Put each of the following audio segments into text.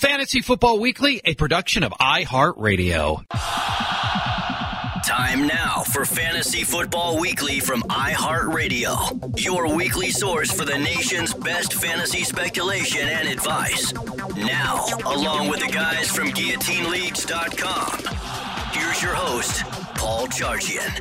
Fantasy Football Weekly, a production of iHeartRadio. Time now for Fantasy Football Weekly from iHeartRadio, your weekly source for the nation's best fantasy speculation and advice. Now, along with the guys from GuillotineLeagues.com, here's your host, Paul Charchian.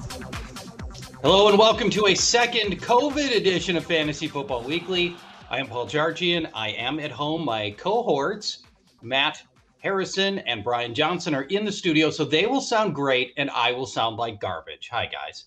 Hello and welcome to a second COVID edition of Fantasy Football Weekly. I am Paul Charchian. I am at home. My cohorts Matt Harrison and Brian Johnson are in the studio, so they will sound great, and I will sound like garbage. Hi, guys.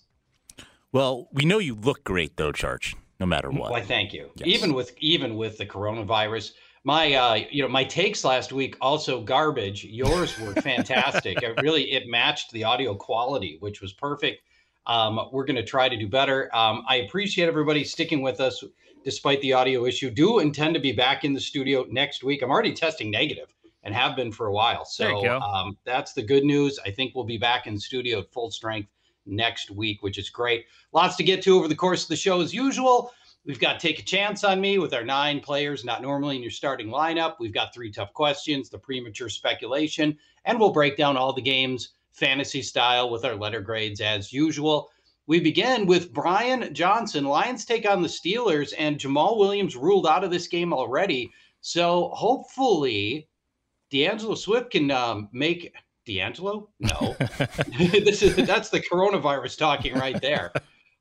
Well, we know you look great, though, Charge. No matter what. Why? Thank you. Yes. Even with even with the coronavirus, my uh, you know my takes last week also garbage. Yours were fantastic. it really it matched the audio quality, which was perfect. Um, we're going to try to do better. Um, I appreciate everybody sticking with us despite the audio issue. Do intend to be back in the studio next week. I'm already testing negative and have been for a while. So um, that's the good news. I think we'll be back in studio at full strength next week, which is great. Lots to get to over the course of the show as usual. We've got Take a Chance on Me with our nine players, not normally in your starting lineup. We've got three tough questions, the premature speculation, and we'll break down all the games fantasy style with our letter grades as usual. We begin with Brian Johnson. Lions take on the Steelers, and Jamaal Williams ruled out of this game already. So hopefully, D'Angelo Swift can um, make D'Angelo. No, this is that's the coronavirus talking right there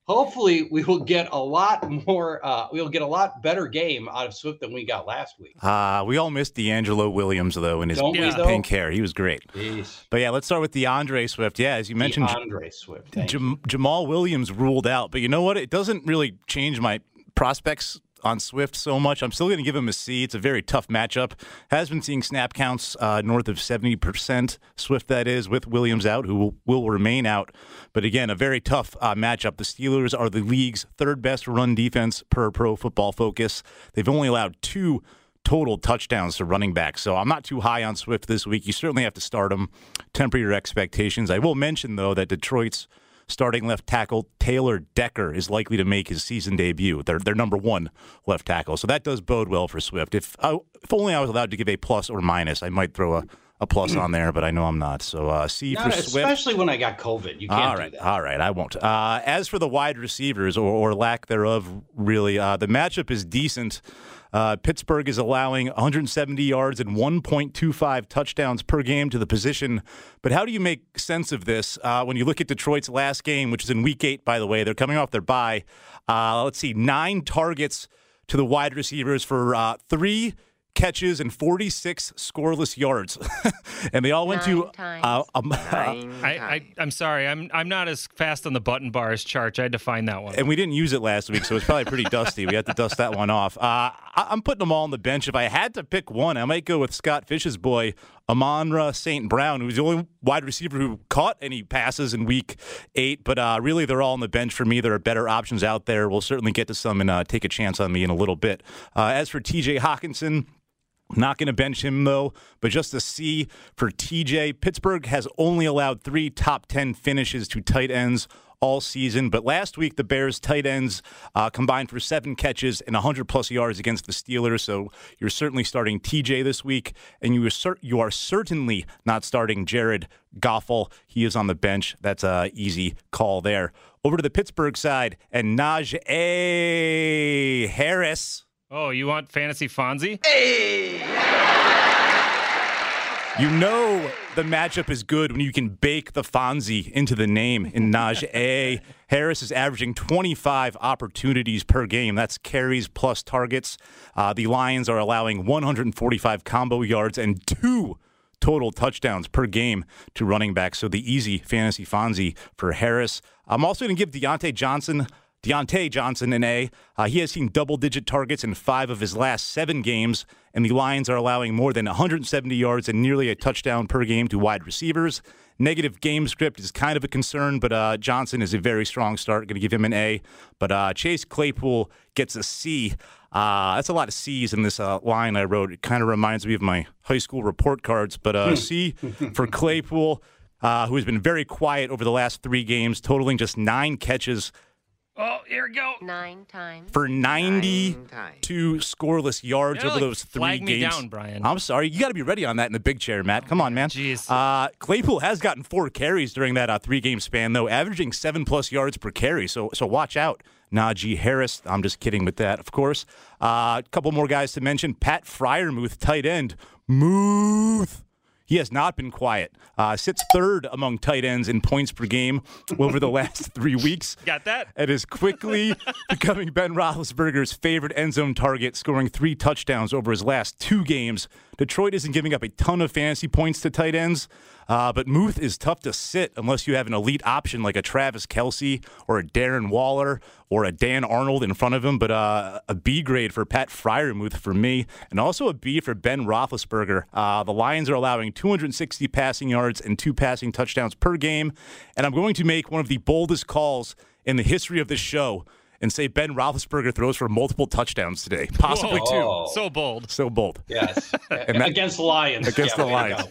hopefully we will get a lot more uh, we'll get a lot better game out of swift than we got last week. Uh, we all missed d'angelo williams though in his, pink hair. He was great. Jeez. but yeah let's start with D'Andre swift. Yeah as you mentioned D'Andre Swift Jam- Jamaal Williams ruled out. But you know what? It doesn't really change my prospects on Swift so much. I'm still going to give him a C. It's a very tough matchup. Has been seeing snap counts uh, north of 70%. Swift, that is, with Williams out, who will, will remain out. But again, a very tough uh, matchup. The Steelers are the league's third best run defense per pro football focus. They've only allowed two total touchdowns to running backs. So I'm not too high on Swift this week. You certainly have to start him, temper your expectations. I will mention, though, that Detroit's starting left tackle Taylor Decker is likely to make his season debut. They're their number one left tackle, so that does bode well for Swift. If uh, if only I was allowed to give a plus or minus, I might throw a. A plus on there, but I know I'm not. So uh, C not for Swift. Especially when I got COVID, you can't all right, do that. All right, I won't. Uh, as for the wide receivers or, or lack thereof, really, uh, the matchup is decent. Uh, Pittsburgh is allowing 170 yards and 1.25 touchdowns per game to the position. But how do you make sense of this uh, when you look at Detroit's last game, which is in week eight, by the way? They're coming off their bye. Uh, let's see, nine targets to the wide receivers for uh, three catches and 46 scoreless yards, and they all went Nine to. Uh, um, I, I, I'm sorry. I'm I'm not as fast on the button bar as Charge. I had to find that one. and we didn't use it last week, so it's probably pretty dusty. We had to dust that one off. Uh, I, I'm putting them all on the bench. If I had to pick one, I might go with Scott Fish's boy, Amon-Ra St. Brown, who's the only wide receiver who caught any passes in week eight. But uh, really, they're all on the bench for me. There are better options out there. We'll certainly get to some and uh, take a chance on me in a little bit. Uh, as for TJ Hockenson, not going to bench him, though, but just a C for TJ. Pittsburgh has only allowed three top 10 finishes to tight ends all season. But last week, the Bears tight ends uh, combined for seven catches and 100 plus yards against the Steelers. So you're certainly starting TJ this week, and you are, cer- you are certainly not starting Jared Goffel. He is on the bench. That's a easy call there. Over to the Pittsburgh side, and Najee Harris. Oh, you want fantasy Fonzie? Hey! You know the matchup is good when you can bake the Fonzie into the name in Najee. Harris is averaging 25 opportunities per game. That's carries plus targets. Uh, the Lions are allowing 145 combo yards and two total touchdowns per game to running backs. So the easy fantasy Fonzie for Harris. I'm also going to give Diontae Johnson Diontae Johnson an A. Uh, he has seen double digit targets in five of his last seven games, and the Lions are allowing more than 170 yards and nearly a touchdown per game to wide receivers. Negative game script is kind of a concern, but uh, Johnson is a very strong start. Going to give him an A. But uh, Chase Claypool gets a C. Uh, that's a lot of C's in this uh, line I wrote. It kind of reminds me of my high school report cards. But uh, C for Claypool, uh, who has been very quiet over the last three games, totaling just nine catches Oh, here we go. Nine times. for 92 scoreless yards You're over like those three flag me games. down, Brian. I'm sorry. You got to be ready on that in the big chair, Matt. Come on, man. Jeez. Uh, Claypool has gotten four carries during that uh, three game span, though, averaging seven plus yards per carry. So, so watch out. Najee Harris. I'm just kidding with that, of course. A uh, couple more guys to mention. Pat Freiermuth, tight end. Muth. He has not been quiet. Uh, sits third among tight ends in points per game over the last three weeks. Got that? And is quickly becoming Ben Roethlisberger's favorite end zone target, scoring three touchdowns over his last two games. Detroit isn't giving up a ton of fantasy points to tight ends, uh, but Muth is tough to sit unless you have an elite option like a Travis Kelce or a Darren Waller or a Dan Arnold in front of him. But uh, a B grade for Pat Freiermuth for me, and also a B for Ben Roethlisberger. Uh, the Lions are allowing 260 passing yards and two passing touchdowns per game, and I'm going to make one of the boldest calls in the history of this show and say Ben Roethlisberger throws for multiple touchdowns today, possibly Whoa. So bold. So bold Yes. that- against the Lions. against Yeah, the Lions,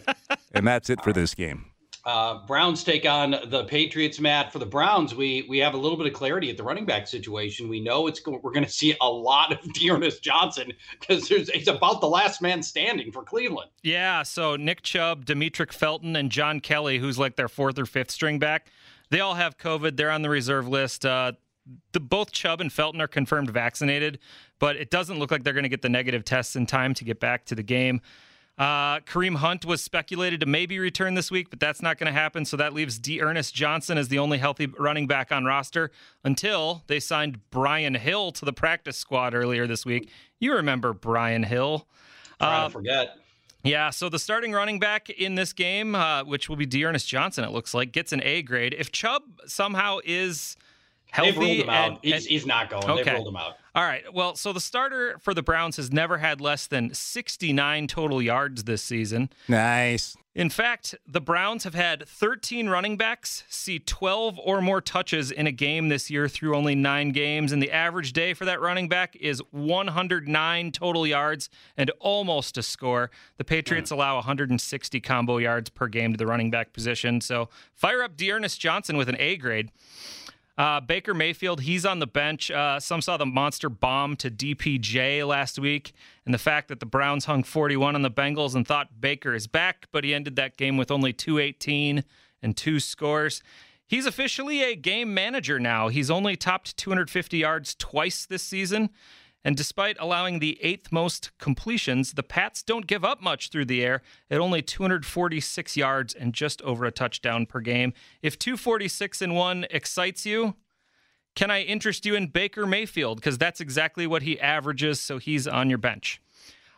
and that's it for this game. Uh, Browns take on the Patriots. Matt, for the Browns, we we have a little bit of clarity at the running back situation. We know it's we're going to see a lot of D'Ernest Johnson because there's it's about the last man standing for Cleveland. Yeah, so Nick Chubb, Demetric Felton, and John Kelly, who's like their fourth or fifth string back, they all have COVID. They're on the reserve list. Uh, the, both Chubb and Felton are confirmed vaccinated, but it doesn't look like they're going to get the negative tests in time to get back to the game. Uh, Kareem Hunt was speculated to maybe return this week, but that's not going to happen. So that leaves D'Ernest Johnson as the only healthy running back on roster until they signed Brian Hill to the practice squad earlier this week. You remember Brian Hill? Uh, to forget. yeah, so the starting running back in this game, uh, which will be D'Ernest Johnson, it looks like, gets an A grade. If Chubb somehow is They've ruled him out. and- he's, and- he's not going. Okay. They've ruled him out. all right. Well, so the starter for the Browns has never had less than 69 total yards this season. Nice. In fact, the Browns have had 13 running backs see 12 or more touches in a game this year through only nine games. And the average day for that running back is 109 total yards and almost a score. The Patriots hmm. allow 160 combo yards per game to the running back position. So fire up D'Ernest Johnson with an A grade. Uh, Baker Mayfield, he's on the bench. Uh, some saw the monster bomb to DPJ last week, and the fact that the Browns hung 41 on the Bengals and thought Baker is back, but he ended that game with only 218 and two scores. He's officially a game manager now. He's only topped 250 yards twice this season. And despite allowing the eighth most completions, the Pats don't give up much through the air at only 246 yards and just over a touchdown per game. If 246 and 1 excites you, can I interest you in Baker Mayfield? Because that's exactly what he averages, so he's on your bench.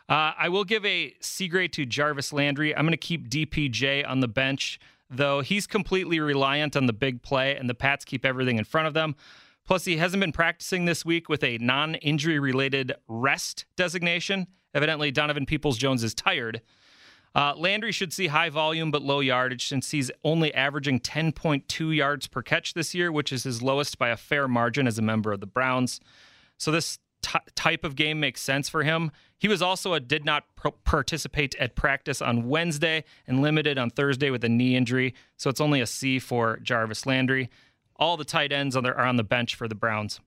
Uh, I will give a C grade to Jarvis Landry. I'm going to keep DPJ on the bench, though he's completely reliant on the big play, and the Pats keep everything in front of them. Plus, he hasn't been practicing this week with a non injury related rest designation. Evidently, Donovan Peoples Jones is tired. Uh, Landry should see high volume but low yardage since he's only averaging 10.2 yards per catch this year, which is his lowest by a fair margin as a member of the Browns. So, this t- type of game makes sense for him. He was also a did not participate at practice on Wednesday and limited on Thursday with a knee injury. So, it's only a C for Jarvis Landry. All the tight ends are on the bench for the Browns.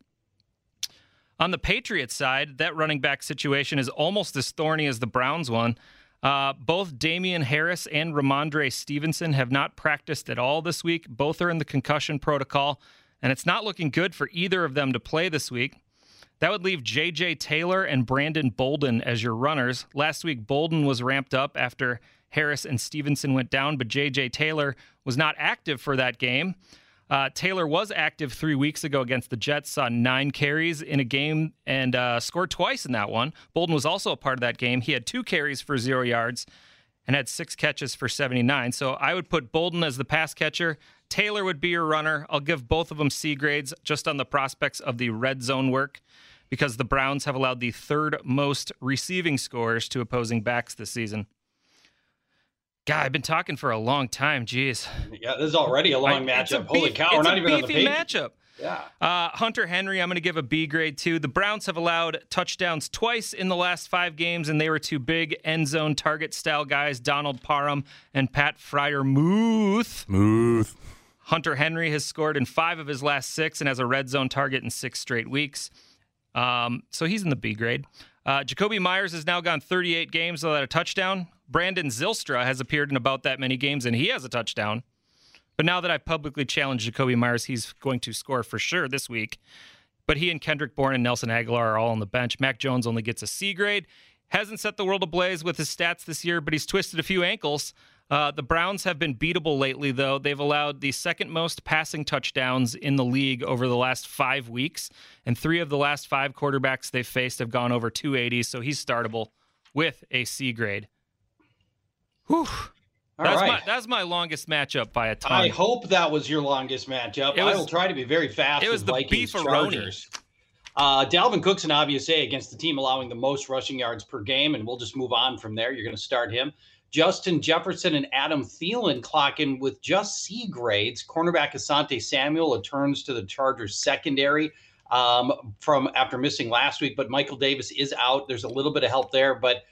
On the Patriots side, that running back situation is almost as thorny as the Browns one. Uh, both Damien Harris and Rhamondre Stevenson have not practiced at all this week. Both are in the concussion protocol, and it's not looking good for either of them to play this week. That would leave J.J. Taylor and Brandon Bolden as your runners. Last week, Bolden was ramped up after Harris and Stevenson went down, but J.J. Taylor was not active for that game. Uh, Taylor was active three weeks ago against the Jets, saw nine carries in a game and uh, scored twice in that one. Bolden was also a part of that game. He had two carries for zero yards and had six catches for 79. So I would put Bolden as the pass catcher. Taylor would be your runner. I'll give both of them C grades just on the prospects of the red zone work because the Browns have allowed the third most receiving scores to opposing backs this season. God, I've been talking for a long time. Jeez. Yeah, this is already a long I, matchup. A Holy beef, cow, we're not even on the page. matchup. Yeah. Uh, Hunter Henry, I'm going to give a B grade too. The Browns have allowed touchdowns twice in the last five games, and they were two big end zone target style guys, Donald Parham and Pat Freiermuth. Smooth. Hunter Henry has scored in five of his last six and has a red zone target in six straight weeks. Um, so he's in the B grade. Uh, Jakobi Meyers has now gone 38 games without a touchdown. Brandon Zylstra has appeared in about that many games, and he has a touchdown. But now that I've publicly challenged Jakobi Meyers, he's going to score for sure this week. But he and Kendrick Bourne and Nelson Agholor are all on the bench. Mac Jones only gets a C grade. Hasn't set the world ablaze with his stats this year, but he's twisted a few ankles. Uh, the Browns have been beatable lately, though. They've allowed the second most passing touchdowns in the league over the last five weeks, and three of the last five quarterbacks they've faced have gone over 280, so he's startable with a C grade. Whew. All that's right. my that's my longest matchup by a ton. I hope that was your longest matchup. Was- I will try to be very fast. it was with the Vikings beefaroni. Chargers. Uh, Dalvin Cook's an obvious A against the team allowing the most rushing yards per game, and we'll just move on from there. You're going to start him. Justin Jefferson and Adam Thielen clock in with just C grades. Cornerback Asante Samuel returns to the Chargers secondary um, from after missing last week, but Michael Davis is out. There's a little bit of help there, but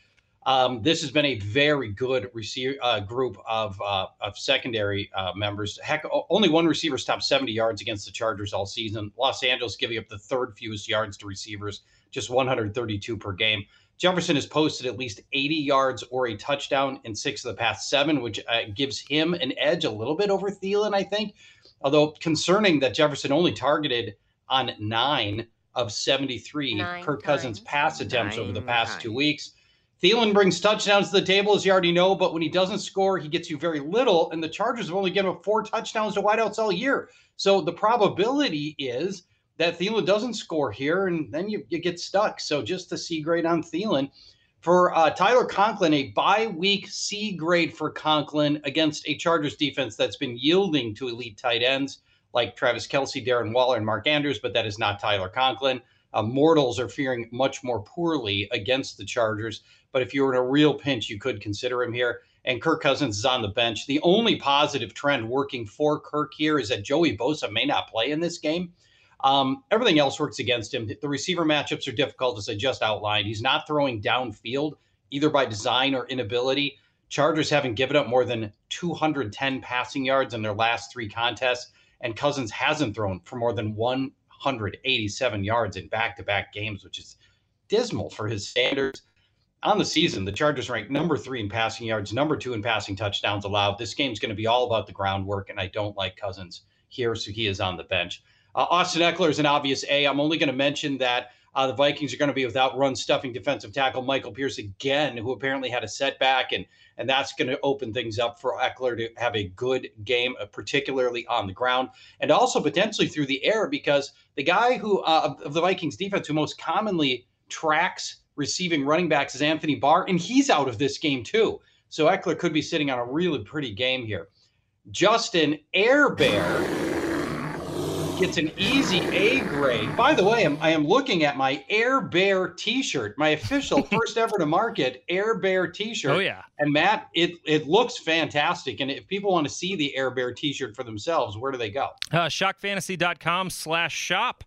um, this has been a very good receiver uh, group of uh, of secondary uh, members. Heck, only one receiver stopped 70 yards against the Chargers all season. Los Angeles giving up the third fewest yards to receivers, just 132 per game. Jefferson has posted at least 80 yards or a touchdown in six of the past seven, which uh, gives him an edge a little bit over Thielen, I think. Although concerning that Jefferson only targeted on nine of 73 Nine Kirk Cousins pass attempts over the Nine past two weeks. Thielen brings touchdowns to the table, as you already know, but when he doesn't score, he gets you very little. And the Chargers have only given up four touchdowns to wideouts all year. So the probability is that Thielen doesn't score here, and then you, you get stuck. So just the C grade on Thielen. For uh, Tyler Conklin, a bye week C grade for Conklin against a Chargers defense that's been yielding to elite tight ends like Travis Kelce, Darren Waller, and Mark Andrews, but that is not Tyler Conklin. Uh, mortals are fearing much more poorly against the Chargers. But if you were in a real pinch, you could consider him here. And Kirk Cousins is on the bench. The only positive trend working for Kirk here is that Joey Bosa may not play in this game. Um, everything else works against him. The receiver matchups are difficult, as I just outlined. He's not throwing downfield, either by design or inability. Chargers haven't given up more than 210 passing yards in their last three contests, and Cousins hasn't thrown for more than 187 yards in back to back games, which is dismal for his standards. On the season, the Chargers rank number three in passing yards, number two in passing touchdowns allowed. This game's going to be all about the groundwork, and I don't like Cousins here, so he is on the bench. Uh, Austin Ekeler is an obvious A. I'm only going to mention that uh, the Vikings are going to be without run stuffing defensive tackle Michael Pierce again, who apparently had a setback, and and that's going to open things up for Ekeler to have a good game, uh, particularly on the ground, and also potentially through the air, because the guy who uh, of- the Vikings defense who most commonly tracks receiving running backs is Anthony Barr, and he's out of this game too. So Ekeler could be sitting on a really pretty game here. Justin Air Bear gets an easy A grade. By the way, I'm, I am looking at my Air Bear T-shirt, my official first ever to market Air Bear T-shirt. Oh yeah. And Matt, it it looks fantastic. And if people want to see the Air Bear T-shirt for themselves, where do they go? Uh, shockfantasy.com slash shop.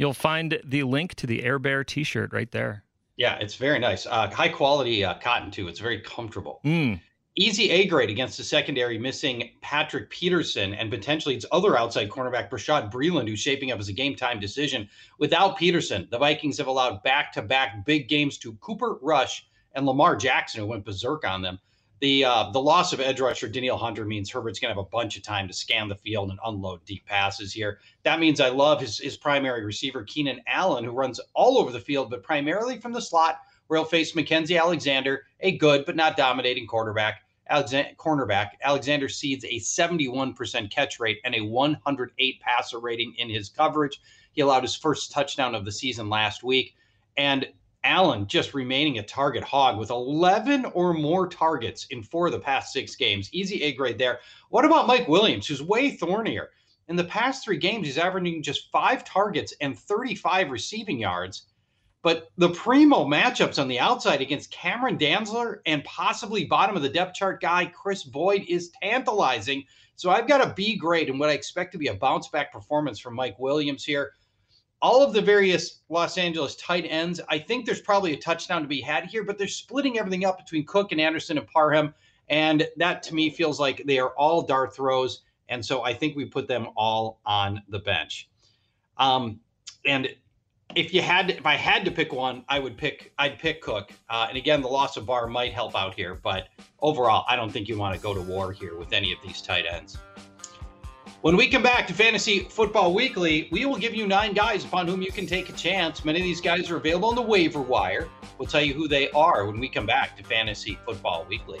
You'll find the link to the Air Bear t shirt right there. Yeah, it's very nice. Uh, high quality uh, cotton too. It's very comfortable. Mm. Easy A grade against the secondary, missing Patrick Peterson and potentially its other outside cornerback, Bashaud Breeland, who's shaping up as a game time decision. Without Peterson, the Vikings have allowed back to back big games to Cooper Rush and Lamar Jackson, who went berserk on them. The uh, the loss of edge rusher Danielle Hunter means Herbert's going to have a bunch of time to scan the field and unload deep passes here. That means I love his, his primary receiver, Keenan Allen, who runs all over the field, but primarily from the slot, he'll face Mackensie Alexander, a good but not dominating quarterback. Alexander, cornerback Alexander seeds a 71% catch rate and a 108 passer rating in his coverage. He allowed his first touchdown of the season last week. And Allen just remaining a target hog with 11 or more targets in four of the past six games. Easy A grade there. What about Mike Williams, who's way thornier? In the past three games, he's averaging just five targets and 35 receiving yards. But the primo matchups on the outside against Cameron Dantzler and possibly bottom of the depth chart guy, Kris Boyd, is tantalizing. So I've got a B grade and what I expect to be a bounce back performance from Mike Williams here all of the various Los Angeles tight ends, I think there's probably a touchdown to be had here, but they're splitting everything up between Cook and Anderson and Parham. And that to me feels like they are all dart throws. And so I think we put them all on the bench. Um, and if you had, if I had to pick one, I would pick, I'd pick Cook. Uh, and again, the loss of Barr might help out here, but overall, I don't think you want to go to war here with any of these tight ends. When we come back to Fantasy Football Weekly, we will give you nine guys upon whom you can take a chance. Many of these guys are available on the waiver wire. We'll tell you who they are when we come back to Fantasy Football Weekly.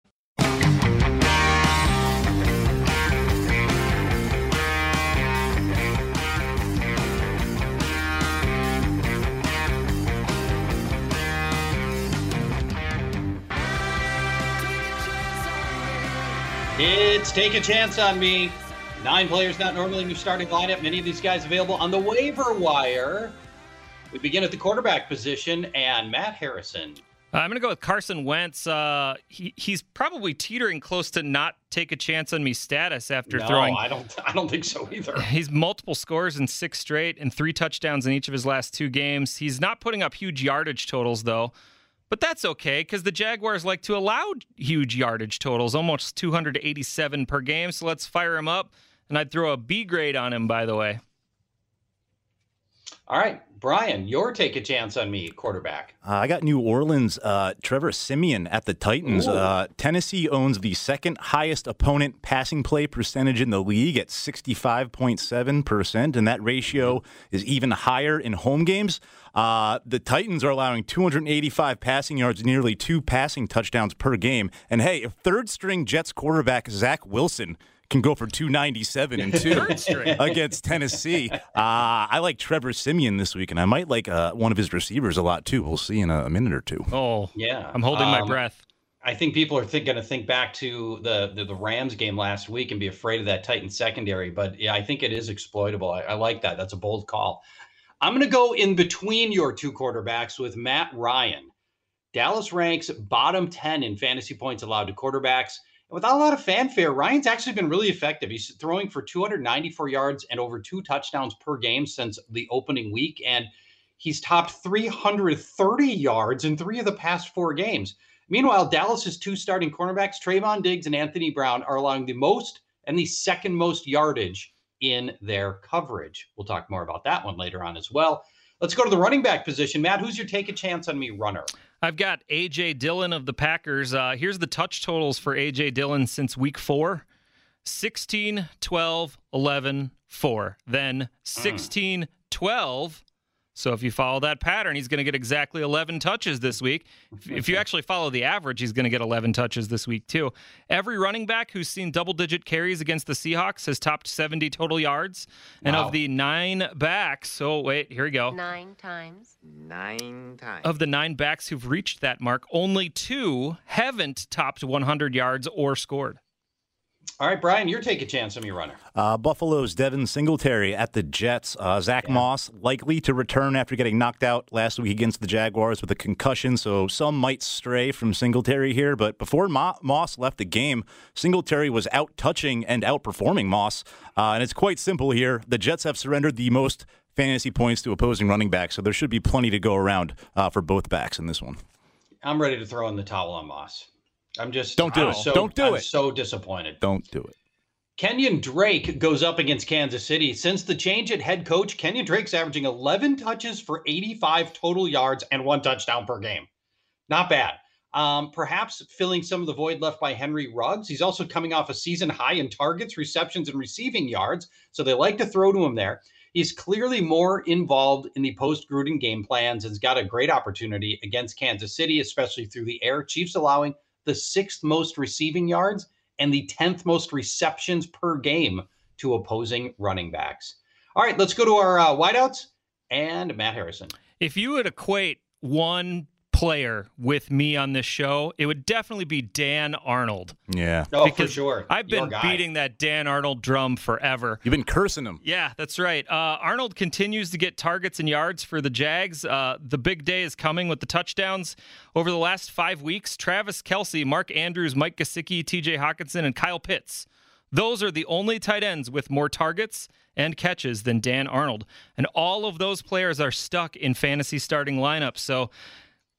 It's Take a Chance on Me. Nine players not normally in your starting lineup. Many of these guys available on the waiver wire. We begin at the quarterback position, and Matt Harrison. Uh, I'm going to go with Carson Wentz. Uh, he, he's probably teetering close to not take a chance on me status after throwing. no, throwing. I don't. I don't think so either. He's multiple scores in six straight and three touchdowns in each of his last two games. He's not putting up huge yardage totals though. But that's okay because the Jaguars like to allow huge yardage totals, almost 287 per game. So let's fire him up. And I'd throw a B grade on him, by the way. All right, Brian, your take a chance on me, quarterback. Uh, I got New Orleans, uh, Trevor Siemian at the Titans. Uh, Tennessee owns the second highest opponent passing play percentage in the league at 65.7%, and that ratio is even higher in home games. Uh, the Titans are allowing 285 passing yards, nearly two passing touchdowns per game. And hey, if third string Jets quarterback Zach Wilson can go for 297 and two against Tennessee. Uh, I like Trevor Siemian this week, and I might like uh, one of his receivers a lot too. We'll see in a, a minute or two. Oh, yeah. I'm holding my Um, breath. I think people are going to think back to the, the the Rams game last week and be afraid of that Titan secondary. But yeah, I think it is exploitable. I, I like that. That's a bold call. I'm going to go in between your two quarterbacks with Matt Ryan. Dallas ranks bottom 10 in fantasy points allowed to quarterbacks. Without a lot of fanfare, Ryan's actually been really effective. He's throwing for 294 yards and over two touchdowns per game since the opening week. And he's topped 330 yards in three of the past four games. Meanwhile, Dallas's two starting cornerbacks, Trevon Diggs and Anthony Brown, are allowing the most and the second most yardage in their coverage. We'll talk more about that one later on as well. Let's go to the running back position. Matt, who's your take a chance on me runner? I've got AJ Dillon of the Packers. Uh, here's the touch totals for AJ Dillon since week four 16, 12, 11, 4. Then 16, 12, so if you follow that pattern, he's going to get exactly 11 touches this week. If you actually follow the average, he's going to get 11 touches this week too. Every running back who's seen double-digit carries against the Seahawks has topped 70 total yards. And Wow. of the nine backs, so wait, here we go. Nine times. Nine times. Of the nine backs who've reached that mark, only two haven't topped 100 yards or scored. All right, Brian, your take a chance on your runner. Uh, Buffalo's Devin Singletary at the Jets. Uh, Zack Moss likely to return after getting knocked out last week against the Jaguars with a concussion, so some might stray from Singletary here. But before Mo- Moss left the game, Singletary was out touching and outperforming Moss. Uh, and it's quite simple here. The Jets have surrendered the most fantasy points to opposing running backs, so there should be plenty to go around uh, for both backs in this one. I'm ready to throw in the towel on Moss. I'm just Don't do I'm it. So, Don't do I'm it. So disappointed. Don't do it. Kenyon Drake goes up against Kansas City. Since the change at head coach, Kenyon Drake's averaging 11 touches for 85 total yards and one touchdown per game. Not bad. Um, perhaps filling some of the void left by Henry Ruggs. He's also coming off a season high in targets, receptions, and receiving yards, so they like to throw to him there. He's clearly more involved in the post Gruden game plans and has got a great opportunity against Kansas City, especially through the air. Chiefs allowing the sixth most receiving yards and the 10th most receptions per game to opposing running backs. All right, let's go to our uh, wideouts and Matt Harrison. If you would equate one player with me on this show, it would definitely be Dan Arnold. Yeah. Oh, for sure. I've been beating that Dan Arnold drum forever. You've been cursing him. Yeah, that's right. Uh, Arnold continues to get targets and yards for the Jags. Uh, the big day is coming with the touchdowns. Over the last five weeks, Travis Kelce, Mark Andrews, Mike Gesicki, TJ Hockenson, and Kyle Pitts. Those are the only tight ends with more targets and catches than Dan Arnold. And all of those players are stuck in fantasy starting lineups. So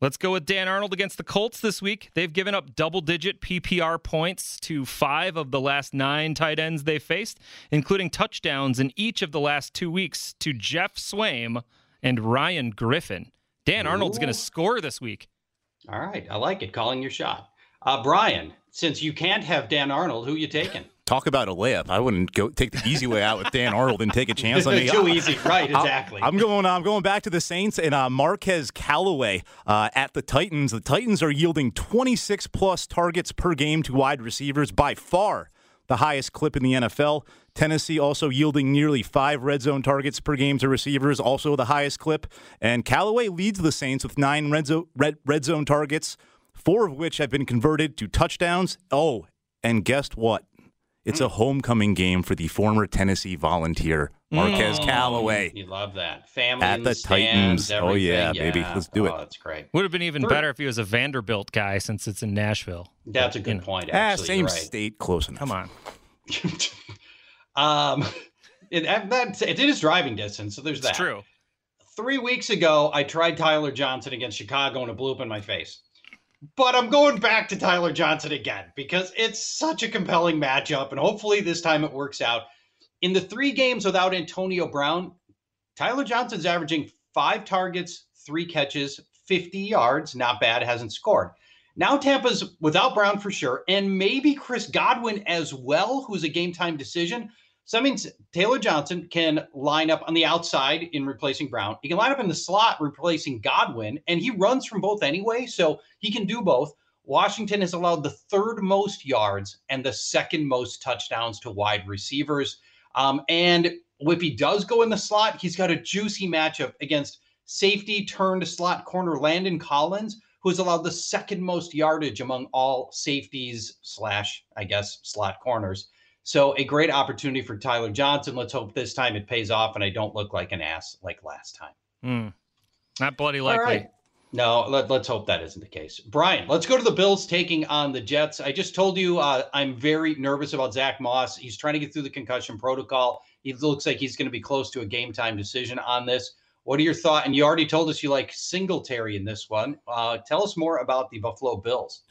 Let's go with Dan Arnold against the Colts this week. They've given up double digit PPR points to five of the last nine tight ends they faced, including touchdowns in each of the last two weeks to Geoff Swaim and Ryan Griffin. Dan Arnold's going to score this week. All right, I like it. Calling your shot. Uh, Brian, since you can't have Dan Arnold, who you taking? Talk about a layup. I wouldn't go take the easy way out with Dan Arnold and take a chance on me. Too easy, right? Exactly. I'm going. I'm going back to the Saints and uh, Marquez Callaway uh, at the Titans. The Titans are yielding 26 plus targets per game to wide receivers, by far the highest clip in the NFL. Tennessee also yielding nearly five red zone targets per game to receivers, also the highest clip. And Callaway leads the Saints with nine red, zo- red, red zone targets, four of which have been converted to touchdowns. Oh, and guess what? It's a homecoming game for the former Tennessee Volunteer, Marquez Callaway. You love that. Family At the stands, Titans. Oh, yeah, everything. baby. Let's do it. Oh, that's great. Would have been even Third. better if he was a Vanderbilt guy since it's in Nashville. That's a You good know, point. Ah, same right. state, close enough. Come on. um, it, that, it is driving distance, so there's that. True. Three weeks ago, I tried Tyler Johnson against Chicago and it blew up in my face. But I'm going back to Tyler Johnson again because it's such a compelling matchup, and hopefully this time it works out. In the three games without Antonio Brown, Tyler Johnson's averaging five targets, three catches, 50 yards. Not bad, hasn't scored. Now Tampa's without Brown for sure, and maybe Chris Godwin as well, who's a game time decision. So that means Taylor Johnson can line up on the outside in replacing Brown. He can line up in the slot replacing Godwin, and he runs from both anyway, so he can do both. Washington has allowed the third most yards and the second most touchdowns to wide receivers. Um, and if he does go in the slot, he's got a juicy matchup against safety turned slot corner Landon Collins, who has allowed the second most yardage among all safeties slash, I guess, slot corners. So a great opportunity for Tyler Johnson. Let's hope this time it pays off and I don't look like an ass like last time. Mm. Not bloody likely. All right. No, let, us hope that isn't the case. Brian, let's go to the Bills taking on the Jets. I just told you uh, I'm very nervous about Zack Moss. He's trying to get through the concussion protocol. He looks like he's going to be close to a game time decision on this. What are your thoughts? And you already told us you like Singletary in this one. Uh, tell us more about the Buffalo Bills.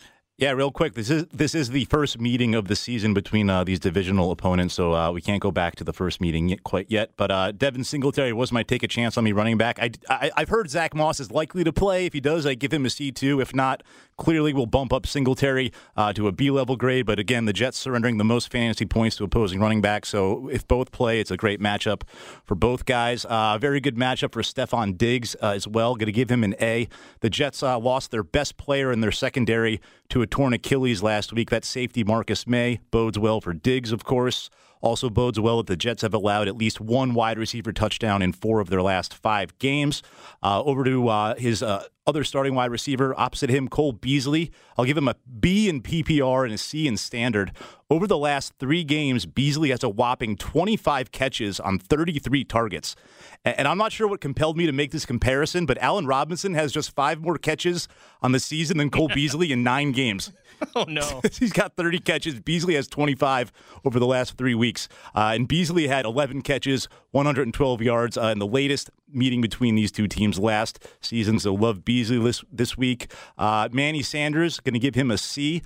Yeah, real quick. This is this is the first meeting of the season between uh, these divisional opponents, so uh, we can't go back to the first meeting yet, quite yet. But uh, Devin Singletary was my take a chance on me running back. I, I have heard Zack Moss is likely to play. If he does, I give him a C two. If not, clearly we'll bump up Singletary uh, to a B level grade. But again, the Jets surrendering the most fantasy points to opposing running backs. So if both play, it's a great matchup for both guys. Uh, very good matchup for Stefon Diggs uh, as well. Going to give him an A. The Jets lost their best player in their secondary to a torn Achilles last week. That safety, Marcus Maye, bodes well for Diggs, of course. Also bodes well that the Jets have allowed at least one wide receiver touchdown in four of their last five games. Uh, over to uh, his uh, other starting wide receiver opposite him, Cole Beasley. I'll give him a B in PPR and a C in standard. Over the last three games, Beasley has a whopping 25 catches on 33 targets. And I'm not sure what compelled me to make this comparison, but Allen Robinson has just five more catches on the season than Cole Beasley in nine games. Oh, no. He's got 30 catches. Beasley has 25 over the last three weeks. Uh, and Beasley had 11 catches, 112 yards uh, in the latest meeting between these two teams last season. So love Beasley this, this week. Uh, Manny Sanders, going to give him a C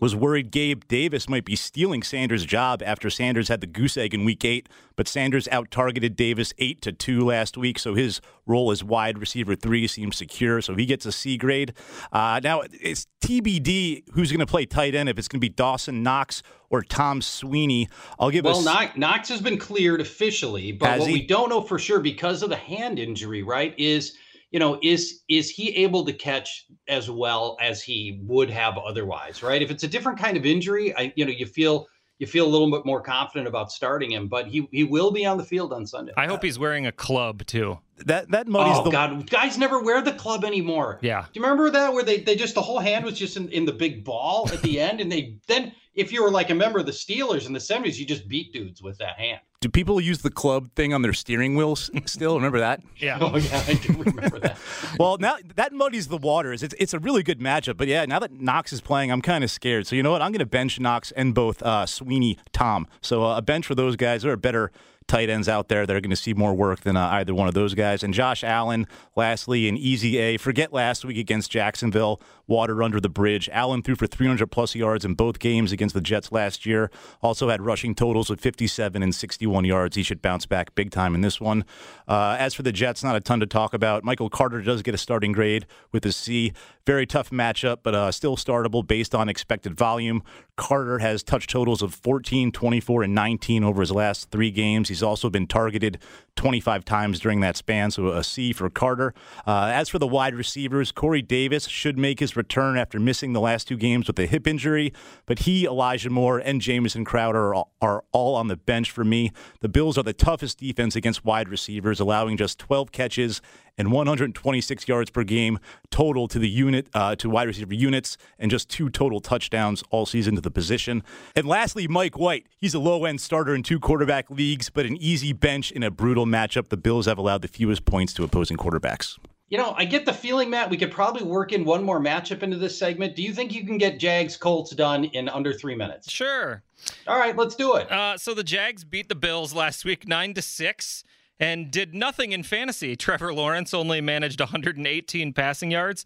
was worried Gabe Davis might be stealing Sanders' job after Sanders had the goose egg in week eight, but Sanders out targeted Davis eight to two last week, so his role as wide receiver three seems secure, so he gets a C grade. Uh, now it's TBD who's going to play tight end if it's going to be Dawson Knox or Tom Sweeney. I'll give us. well, Knox has been cleared officially, but what he? we don't know for sure because of the hand injury, right, is you know, is is he able to catch as well as he would have otherwise, right? If it's a different kind of injury, I you know, you feel you feel a little bit more confident about starting him, but he he will be on the field on Sunday. I hope he's wearing a club too. That that muddies oh, the God, guys never wear the club anymore. Yeah. Do you remember that where they, they just the whole hand was just in, in the big ball at the end and they then if you were like a member of the Steelers in the 70s, you just beat dudes with that hand. Do people use the club thing on their steering wheels still? Remember that? yeah. Oh yeah, I do remember that. well, now that muddies the waters. It's it's a really good matchup. But yeah, now that Knox is playing, I'm kind of scared. So you know what? I'm going to bench Knox and both uh, Sweeney, Tom. So uh, a bench for those guys. There are better tight ends out there that are going to see more work than uh, either one of those guys. And Josh Allen, lastly, an easy A. Forget last week against Jacksonville, water under the bridge. Allen threw for 300 plus yards in both games against the Jets last year. Also had rushing totals of 57 and 61 yards. He should bounce back big time in this one. Uh, as for the Jets, not a ton to talk about. Michael Carter does get a starting grade with a C. Very tough matchup, but uh, still startable based on expected volume. Carter has touch totals of 14, 24, and 19 over his last three games. He's also been targeted 25 times during that span, so a C for Carter. Uh, as for the wide receivers, Corey Davis should make his return after missing the last two games with a hip injury, but he, Elijah Moore, and Jamison Crowder are all, are all on the bench for me. The Bills are the toughest defense against wide receivers, allowing just 12 catches and 126 yards per game total to the unit uh, to wide receiver units, and just two total touchdowns all season to the position. And lastly, Mike White. He's a low end starter in two quarterback leagues, but an easy bench in a brutal matchup. The Bills have allowed the fewest points to opposing quarterbacks. You know, I get the feeling, Matt, we could probably work in one more matchup into this segment. Do you think you can get Jags Colts done in under three minutes? Sure. All right, let's do it. Uh, so the Jags beat the Bills last week, nine to six and did nothing in fantasy. Trevor Lawrence only managed 118 passing yards.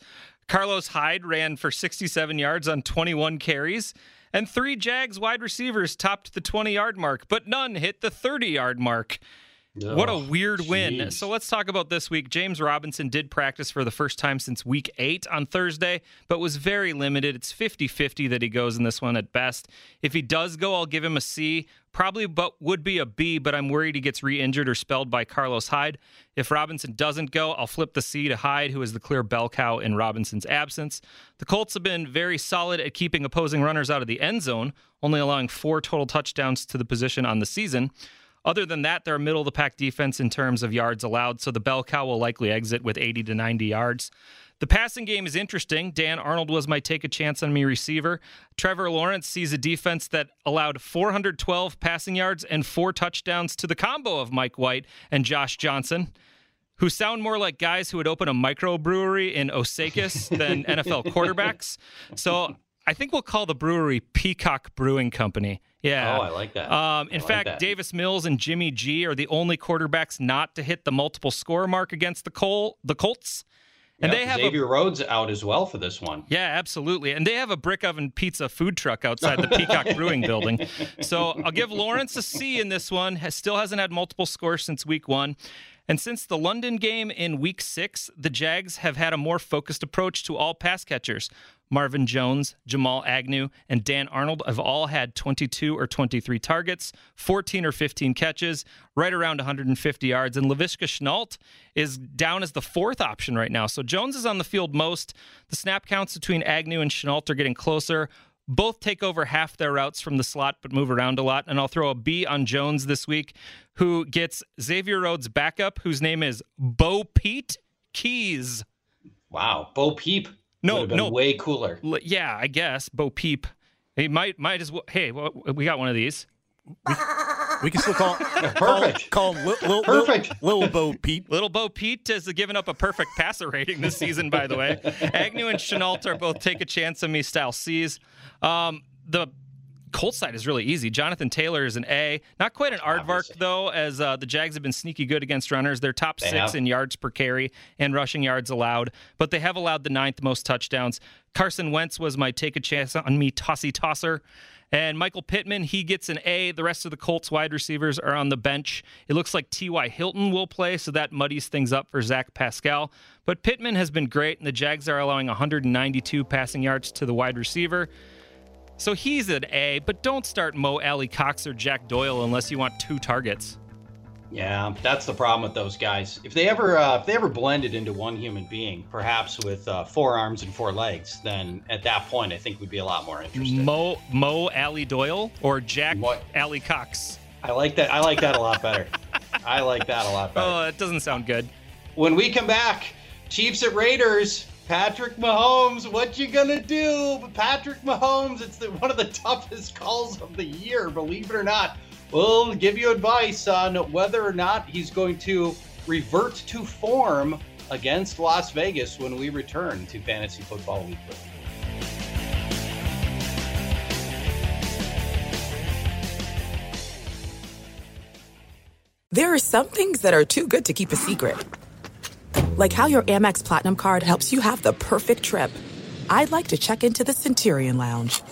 Carlos Hyde ran for 67 yards on 21 carries. And three Jags wide receivers topped the 20 yard mark, but none hit the 30 yard mark. Oh, what a oh, weird geez. win. So let's talk about this week. James Robinson did practice for the first time since week eight on Thursday, but was very limited. It's 50 50 that he goes in this one at best. If he does go, I'll give him a C. Probably but would be a B, but I'm worried he gets re injured or spelled by Carlos Hyde. If Robinson doesn't go, I'll flip the C to Hyde, who is the clear bell cow in Robinson's absence. The Colts have been very solid at keeping opposing runners out of the end zone, only allowing four total touchdowns to the position on the season. Other than that, they're a middle of the pack defense in terms of yards allowed, so the bell cow will likely exit with 80 to 90 yards. The passing game is interesting. Dan Arnold was my take a chance on me receiver. Trevor Lawrence sees a defense that allowed 412 passing yards and four touchdowns to the combo of Mike White and Josh Johnson, who sound more like guys who would open a microbrewery in Osakis than NFL quarterbacks. So I think we'll call the brewery Peacock Brewing Company. Yeah. Oh, I like that. Um, in like fact, that. Davis Mills and Jimmy G are the only quarterbacks not to hit the multiple score mark against the Col- the Colts. And Yeah, they have a Xavier Rhodes out as well for this one. yeah, absolutely. And they have a brick oven pizza food truck outside the Peacock Brewing building. So I'll give Lawrence a C in this one. Has, still hasn't had multiple scores since week one. And since the London game in week six, the Jags have had a more focused approach to all pass catchers. Marvin Jones, Jamal Agnew, and Dan Arnold have all had 22 or 23 targets, 14 or 15 catches, right around 150 yards. And Laviska Shenault is down as the fourth option right now. So Jones is on the field most. The snap counts between Agnew and Shenault are getting closer. Both take over half their routes from the slot, but move around a lot. And I'll throw a B on Jones this week, who gets Xavier Rhodes' backup, whose name is Bo Pete Keys. Wow, Bo Peep. No, been no. way cooler. L- Yeah, I guess Bo Peep. He might might as well. Hey, well, we got one of these. We can still call Perfect. call, call him Lil, Lil, Perfect. Lil, Lil Bo Pete. Little Bo Pete has given up a perfect passer rating this season, by the way. Agnew and Shenault are both take a chance on me style C's. Um, the Colts side is really easy. Jonathan Taylor is an A. Not quite an aardvark, Obviously. though, as uh, the Jags have been sneaky good against runners. They're top They six have. in yards per carry and rushing yards allowed, but they have allowed the ninth most touchdowns. Carson Wentz was my take a chance on me tossy tosser. And Michael Pittman, he gets an A. The rest of the Colts wide receivers are on the bench. It looks like T.Y. Hilton will play, so that muddies things up for Zach Pascal. But Pittman has been great, and the Jags are allowing 192 passing yards to the wide receiver. So he's an A, but don't start Mo Alie-Cox or Jack Doyle unless you want two targets. Yeah, that's the problem with those guys. If they ever, uh, if they ever blended into one human being, perhaps with uh, four arms and four legs, then at that point, I think we'd be a lot more interested. Mo Mo Alley Doyle or Jack Mo- Alley Cox. I like that. I like that a lot better. I like that a lot better. Oh, that doesn't sound good. when we come back, Chiefs at Raiders. Patrick Mahomes, what you gonna do? Patrick Mahomes, it's the, one of the toughest calls of the year, believe it or not. We'll give you advice on whether or not he's going to revert to form against Las Vegas when we return to Fantasy Football Weekly. There are some things that are too good to keep a secret. Like how your Amex Platinum card helps you have the perfect trip. I'd like to check into the Centurion Lounge.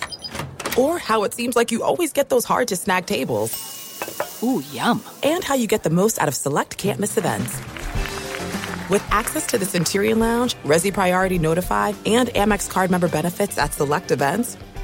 Or how it seems like you always get those hard to snag tables. Ooh, yum. And how you get the most out of select can't miss events. With access to the Centurion Lounge, Resy Priority Notified, and Amex card member benefits at select events,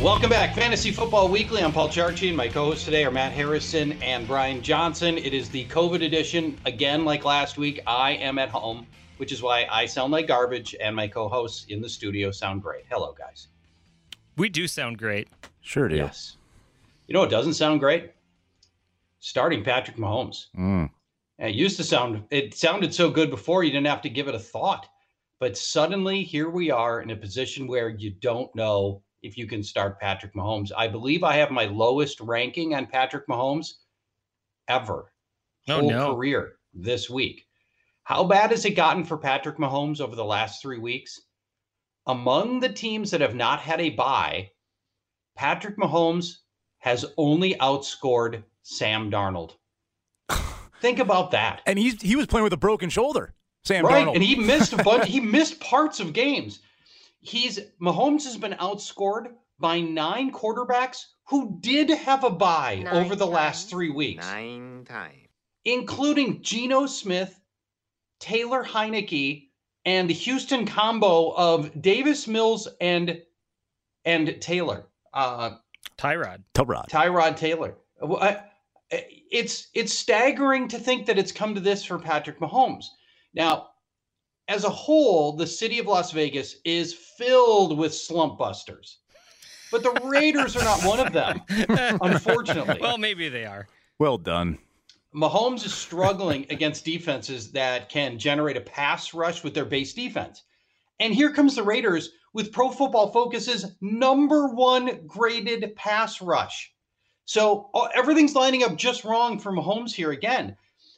Welcome back, Fantasy Football Weekly. I'm Paul Charchi, and my co-hosts today are Matt Harrison and Brian Johnson. It is the COVID edition again, like last week. I am at home, which is why I sound like garbage, and my co-hosts in the studio sound great. Hello, guys. We do sound great. Sure do. Yes. You know what doesn't sound great? Starting Patrick Mahomes. Mm. It used to sound, it sounded so good before you didn't have to give it a thought. But suddenly here we are in a position where you don't know if you can start Patrick Mahomes. I believe I have my lowest ranking on Patrick Mahomes ever. Oh, whole no. career this week. How bad has it gotten for Patrick Mahomes over the last three weeks? Among the teams that have not had a bye, Patrick Mahomes has only outscored Sam Darnold. Think about that. And he's he was playing with a broken shoulder. Sam right, Darnold. and he missed a bunch. he missed parts of games. He's Mahomes has been outscored by nine quarterbacks who did have a bye Nine over the last three weeks, Nine times. including Geno Smith, Taylor Heinicke, and the Houston combo of Davis Mills and and Taylor. Uh, Tyrod. Tyrod. Tyrod Taylor. It's it's staggering to think that it's come to this for Patrick Mahomes. Now, as a whole, the city of Las Vegas is filled with slump busters, but the Raiders are not one of them, unfortunately. Well, maybe they are. Well done. Mahomes is struggling against defenses that can generate a pass rush with their base defense. And here comes the Raiders with Pro Football Focus's number one graded pass rush. So uh, everything's lining up just wrong for Mahomes here again.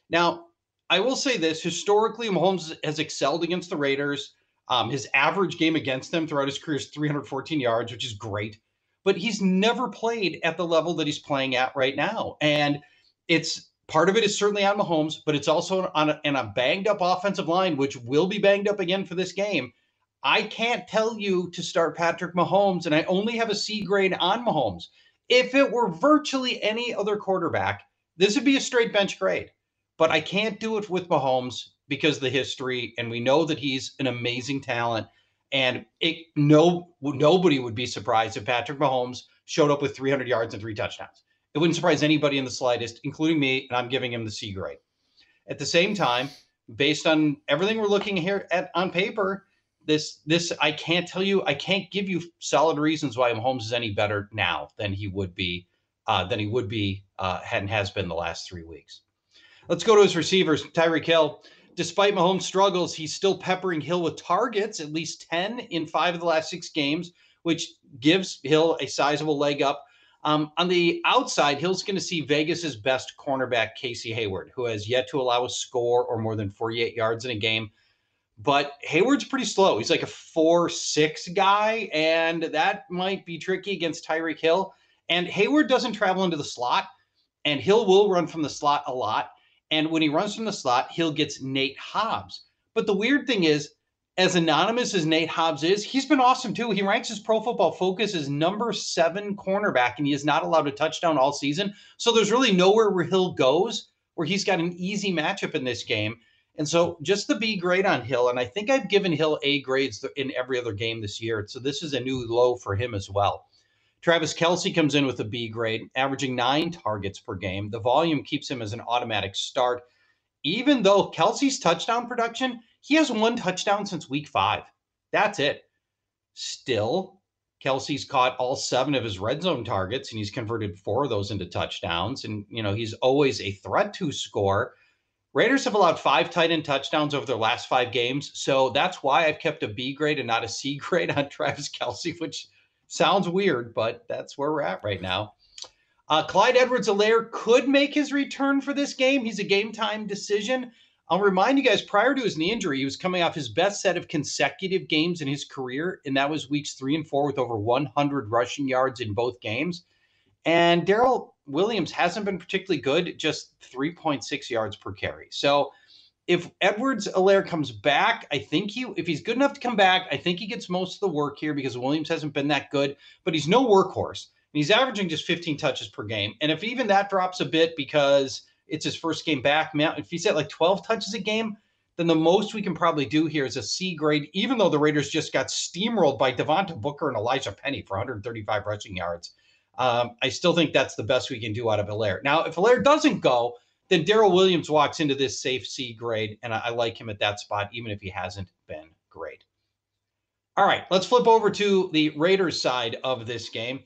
Now, I will say this historically, Mahomes has excelled against the Raiders. Um, his average game against them throughout his career is 314 yards, which is great. But he's never played at the level that he's playing at right now. And it's part of it is certainly on Mahomes, but it's also on a, on a banged up offensive line, which will be banged up again for this game. I can't tell you to start Patrick Mahomes, and I only have a C grade on Mahomes. If it were virtually any other quarterback, this would be a straight bench grade. But I can't do it with Mahomes because the history, and we know that he's an amazing talent. And it no nobody would be surprised if Patrick Mahomes showed up with 300 yards and three touchdowns. It wouldn't surprise anybody in the slightest, including me, and I'm giving him the C grade. At the same time, based on everything we're looking here at on paper, this this I can't tell you, I can't give you solid reasons why Mahomes is any better now than he would be uh, than he would be uh, and has been the last three weeks. Let's go to his receivers. Tyreek Hill, despite Mahomes' struggles, he's still peppering Hill with targets, at least 10 in five of the last six games, which gives Hill a sizable leg up. Um, on the outside, Hill's going to see Vegas's best cornerback, Casey Hayward, who has yet to allow a score or more than 48 yards in a game. But Hayward's pretty slow. He's like a 4 6 guy, and that might be tricky against Tyreek Hill. And Hayward doesn't travel into the slot, and Hill will run from the slot a lot. And when he runs from the slot, Hill gets Nate Hobbs. But the weird thing is, as anonymous as Nate Hobbs is, he's been awesome too. He ranks his Pro Football Focus as number seven cornerback, and he is not allowed a touchdown all season. So there's really nowhere where Hill goes where he's got an easy matchup in this game. And so just the B grade on Hill, and I think I've given Hill A grades in every other game this year. So this is a new low for him as well. Travis Kelce comes in with a B grade, averaging nine targets per game. The volume keeps him as an automatic start. Even though Kelce's touchdown production, he has one touchdown since week five. That's it. Still, Kelce's caught all seven of his red zone targets and he's converted four of those into touchdowns. And, you know, he's always a threat to score. Raiders have allowed five tight end touchdowns over their last five games. So that's why I've kept a B grade and not a C grade on Travis Kelce, which sounds weird, but that's where we're at right now. Uh, Clyde Edwards-Helaire could make his return for this game. He's a game time decision. I'll remind you guys prior to his knee injury, he was coming off his best set of consecutive games in his career, and that was weeks three and four with over 100 rushing yards in both games. And Darrel Williams hasn't been particularly good, just 3.6 yards per carry. So if Edwards-Helaire comes back, I think he, if he's good enough to come back, I think he gets most of the work here because Williams hasn't been that good, but he's no workhorse. And he's averaging just 15 touches per game. And if even that drops a bit because it's his first game back, man, if he's at like 12 touches a game, then the most we can probably do here is a C grade, even though the Raiders just got steamrolled by Devontae Booker and Elijhaa Penny for 135 rushing yards. Um, I still think that's the best we can do out of Helaire. Now, if Helaire doesn't go, then Darrel Williams walks into this safe C grade, and I, I like him at that spot, even if he hasn't been great. All right, let's flip over to the Raiders side of this game.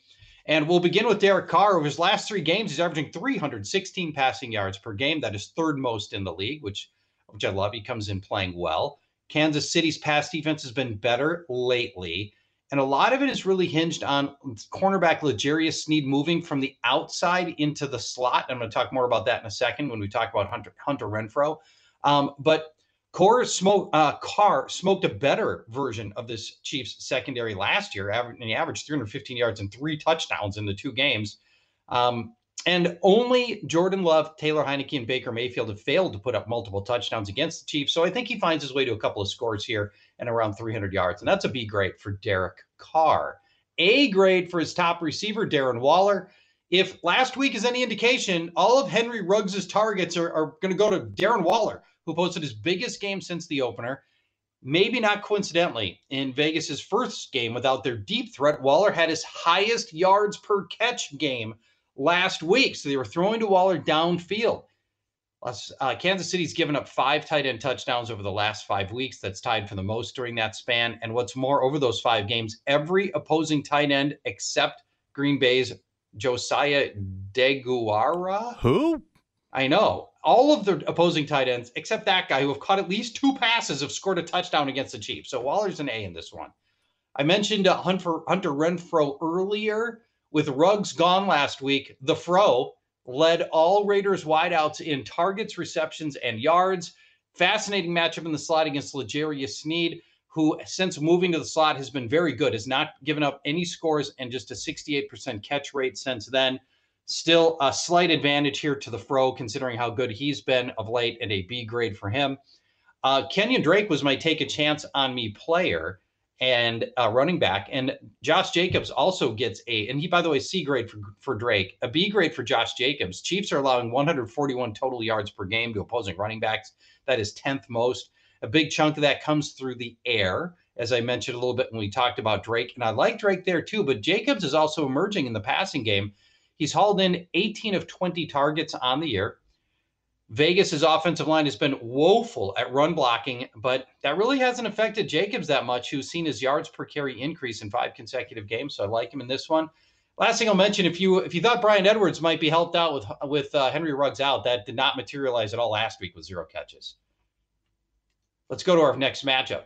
And we'll begin with Derek Carr. Over his last three games, he's averaging 316 passing yards per game. That is third most in the league, which, which I love. He comes in playing well. Kansas City's pass defense has been better lately. And a lot of it is really hinged on cornerback L'Jarius Sneed moving from the outside into the slot. I'm going to talk more about that in a second when we talk about Hunter, Hunter Renfrow. Um, but Core smoke, uh, Carr smoked a better version of this Chiefs secondary last year, and he averaged 315 yards and three touchdowns in the two games. Um, and only Jordan Love, Taylor Heinicke, and Baker Mayfield have failed to put up multiple touchdowns against the Chiefs. So I think he finds his way to a couple of scores here and around 300 yards. And that's a B grade for Derek Carr. A grade for his top receiver, Darren Waller. If last week is any indication, all of Henry Ruggs' targets are, are going to go to Darren Waller who posted his biggest game since the opener. Maybe not coincidentally, in Vegas's first game without their deep threat, Waller had his highest yards per catch game last week. So they were throwing to Waller downfield. Uh, Kansas City's given up five tight end touchdowns over the last five weeks. That's tied for the most during that span. And what's more, over those five games, every opposing tight end except Green Bay's Josiah Deguara. Who? I know all of the opposing tight ends, except that guy who have caught at least two passes, have scored a touchdown against the Chiefs. So Waller's an A in this one. I mentioned uh, Hunter, Hunter Renfrow earlier. With Ruggs gone last week, the Fro led all Raiders wideouts in targets, receptions, and yards. Fascinating matchup in the slot against L'Jarius Sneed, who, since moving to the slot, has been very good, has not given up any scores and just a 68% catch rate since then. Still a slight advantage here to the Fro, considering how good he's been of late, and a B grade for him. Uh, Kenyon Drake was my take a chance on me player and running back. And Josh Jacobs also gets a, and he, by the way, C grade for, for Drake, a B grade for Josh Jacobs. Chiefs are allowing 141 total yards per game to opposing running backs. That is 10th most. A big chunk of that comes through the air, as I mentioned a little bit when we talked about Drake. And I like Drake there too, but Jacobs is also emerging in the passing game He's hauled in 18 of 20 targets on the year. Vegas's offensive line has been woeful at run blocking, but that really hasn't affected Jacobs that much, who's seen his yards per carry increase in five consecutive games. So I like him in this one. Last thing I'll mention: if you if you thought Bryan Edwards might be helped out with with uh, Henry Ruggs out, that did not materialize at all last week with zero catches. Let's go to our next matchup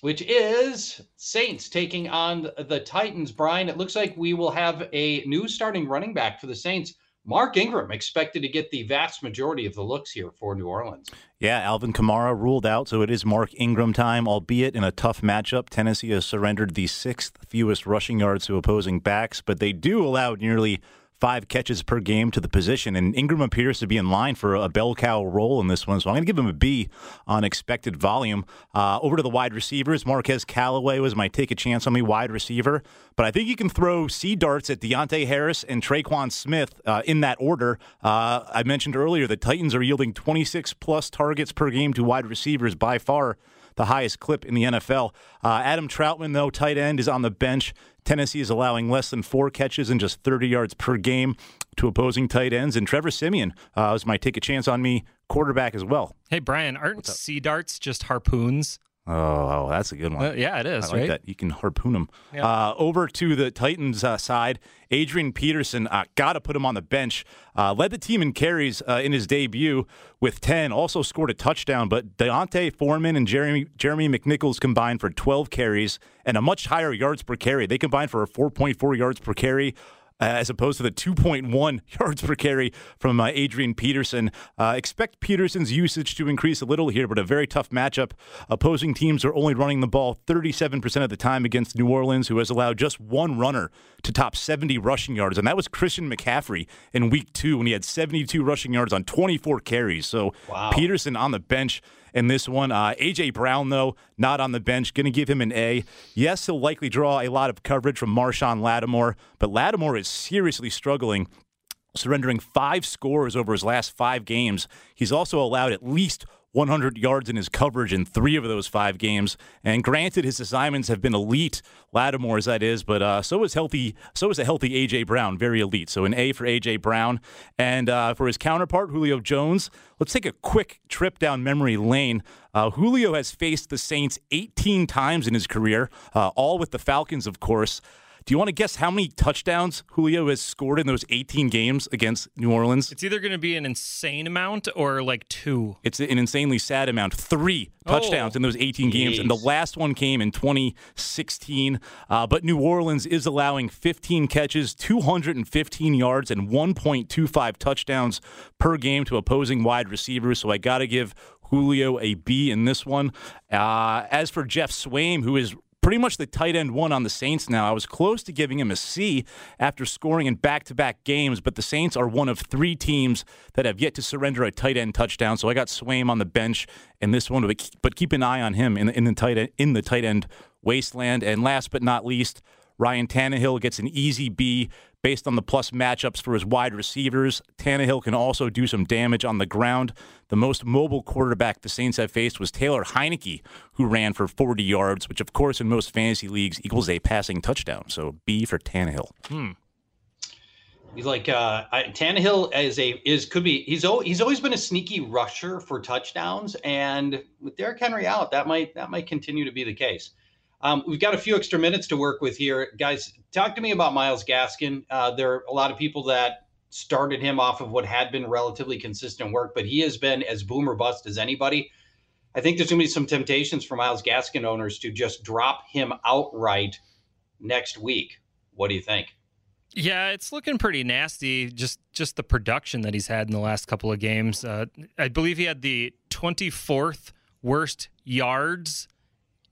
which is Saints taking on the Titans. Brian, it looks like we will have a new starting running back for the Saints. Mark Ingram expected to get the vast majority of the looks here for New Orleans. Yeah, Alvin Kamara ruled out, so it is Mark Ingram time, albeit in a tough matchup. Tennessee has surrendered the sixth fewest rushing yards to opposing backs, but they do allow nearly five catches per game to the position. And Ingram appears to be in line for a bell cow role in this one. So I'm going to give him a B on expected volume. Uh, over to the wide receivers. Marquez Callaway was my take a chance on me wide receiver. But I think you can throw C darts at Deonte Harris and Tre'Quan Smith uh, in that order. Uh, I mentioned earlier the Titans are yielding 26 plus targets per game to wide receivers by far the highest clip in the NFL. Uh, Adam Trautman, though, tight end, is on the bench. Tennessee is allowing less than four catches and just 30 yards per game to opposing tight ends. And Trevor Siemian uh, was my take a chance on me quarterback as well. Hey, Brian, aren't sea darts just harpoons? Oh, that's a good one. Uh, yeah, it is. I like right? that. You can harpoon them. Yeah. Uh, over to the Titans uh, side, Adrian Peterson uh, got to put him on the bench. Uh, led the team in carries uh, in his debut with 10. Also scored a touchdown. But D'Onta Foreman and Jeremy Jeremy McNichols combined for 12 carries and a much higher yards per carry. They combined for a 4.4 yards per carry. Uh, as opposed to the 2.1 yards per carry from uh, Adrian Peterson. Uh, expect Peterson's usage to increase a little here, but a very tough matchup. Opposing teams are only running the ball 37% of the time against New Orleans, who has allowed just one runner to top 70 rushing yards, and that was Christian McCaffrey in week two when he had 72 rushing yards on 24 carries. So wow. Peterson on the bench in this one. Uh, A.J. Brown, though, not on the bench. Going to give him an A. Yes, he'll likely draw a lot of coverage from Marshon Lattimore, but Lattimore is seriously struggling surrendering five scores over his last five games. He's also allowed at least 100 yards in his coverage in three of those five games. And granted, his assignments have been elite, Lattimore as that is, but uh, so is healthy. So is a healthy AJ Brown, very elite. So an A for AJ Brown, and uh, for his counterpart Julio Jones. Let's take a quick trip down memory lane. Uh, Julio has faced the Saints 18 times in his career, uh, all with the Falcons, of course. Do you want to guess how many touchdowns Julio has scored in those 18 games against New Orleans? It's either going to be an insane amount or like two. It's an insanely sad amount. Three touchdowns Oh. in those 18 games, and the last one came in 2016. Uh, but New Orleans is allowing 15 catches, 215 yards, and 1.25 touchdowns per game to opposing wide receivers. So I got to give Julio a B in this one. Uh, as for Geoff Swaim, who is pretty much the tight end one on the Saints now. I was close to giving him a C after scoring in back to back games, but the Saints are one of three teams that have yet to surrender a tight end touchdown. So I got Swaim on the bench in this one, but keep- an eye on him in, in the tight end, in the tight end wasteland. And last but not least, Ryan Tannehill gets an easy B based on the plus matchups for his wide receivers. Tannehill can also do some damage on the ground. The most mobile quarterback the Saints have faced was Taylor Heinicke, who ran for 40 yards, which, of course, in most fantasy leagues equals a passing touchdown. So B for Tannehill. He's like uh, I, Tannehill is a is could be he's al- he's always been a sneaky rusher for touchdowns, and with Derrick Henry out, that might that might continue to be the case. Um, we've got a few extra minutes to work with here, guys. Talk to me about Myles Gaskin. Uh, there are a lot of people that started him off of what had been relatively consistent work, but he has been as boom or bust as anybody. I think there's going to be some temptations for Myles Gaskin owners to just drop him outright next week. What do you think? Yeah, it's looking pretty nasty. Just just the production that he's had in the last couple of games. Uh, I believe he had the 24th worst yards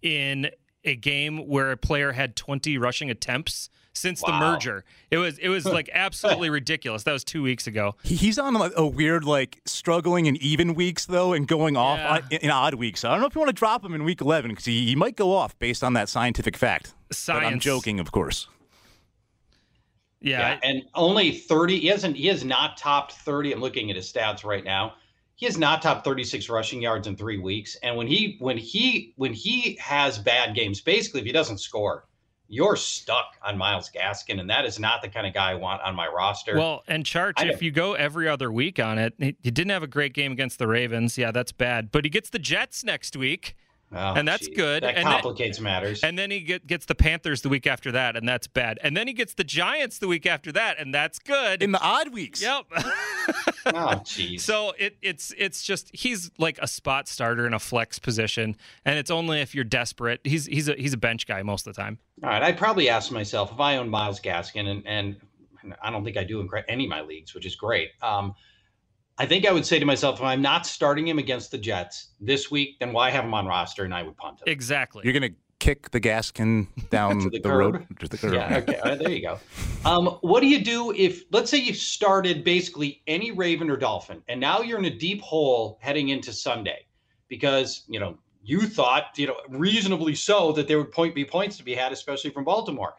in a game where a player had 20 rushing attempts since the merger. It was it was like absolutely ridiculous. That was two weeks ago. He's on like, a weird, like, struggling in even weeks, though, and going off Yeah. on- in, in odd weeks. So I don't know if you want to drop him in week 11 because he, he might go off based on that scientific fact. But I'm joking, of course. Yeah, and only 30 he hasn't he has not topped 30 i'm looking at his stats right now he has not top 36 rushing yards in three weeks and when he when he when he has bad games basically if he doesn't score you're stuck on myles gaskin and that is not the kind of guy i want on my roster Well, and Charch, I if you go every other week on it, he, he didn't have a great game against the Ravens. Yeah, that's bad. But he gets the Jets next week. Oh, and that's geez. good. that And then- complicates matters And then he get, gets the Panthers the week after that, and that's bad. And then he gets the Giants the week after that, and that's good. In the odd weeks. Yep. oh jeez so it, it's it's just he's like a spot starter in a flex position, and it's only if you're desperate. He's he's a he's a bench guy most of the time. All right, I'd probably ask myself if I own Myles Gaskin, and, and I don't think I do in any of my leagues, which is great. Um, I think I would say to myself, if I'm not starting him against the Jets this week, then why have him on roster? And I would punt him. Exactly. You're going to kick the Gaskin down To the, the road? To the curb. Yeah, okay, right, there you go. Um, what do you do if, let's say, you started basically any Raven or Dolphin, and now you're in a deep hole heading into Sunday because you know you thought, you know, reasonably so, that there would point be points to be had, especially from Baltimore.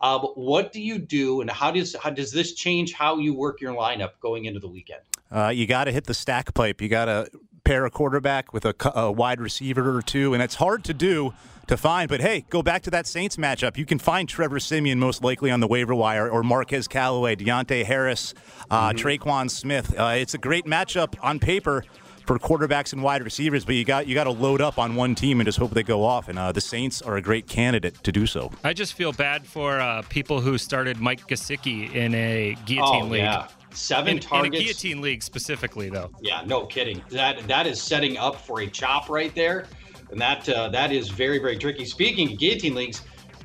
Uh, but what do you do, and how does how does this change how you work your lineup going into the weekend? Uh, you got to hit the stack pipe. You got to pair a quarterback with a, a wide receiver or two, and it's hard to do to find. But hey, go back to that Saints matchup. You can find Trevor Siemian most likely on the waiver wire, or Marquez Callaway, Deonte Harris, uh, Tre'Quan Smith. Uh, it's a great matchup on paper for quarterbacks and wide receivers, but you got you got to load up on one team and just hope they go off. And uh, the Saints are a great candidate to do so. I just feel bad for uh, people who started Mike Gesicki in a guillotine Oh league. yeah, seven In, in a guillotine league specifically, though. Yeah, no kidding. That that is setting up for a chop right there, and that uh, that is very very tricky. Speaking of guillotine leagues,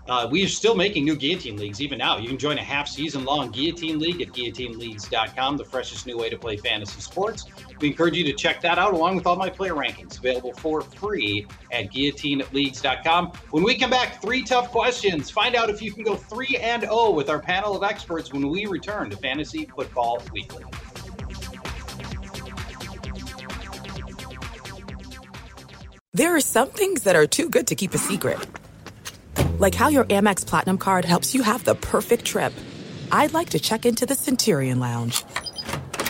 uh, we are still making new guillotine leagues even now. You can join a half season long guillotine league at guillotineleagues.com, the freshest new way to play fantasy sports. We encourage you to check that out along with all my player rankings available for free at guillotineleagues.com. When we come back, three tough questions. Find out if you can go 3 and 0 with our panel of experts when we return to Fantasy Football Weekly. There are some things that are too good to keep a secret. Like how your Amex Platinum card helps you have the perfect trip. I'd like to check into the Centurion Lounge.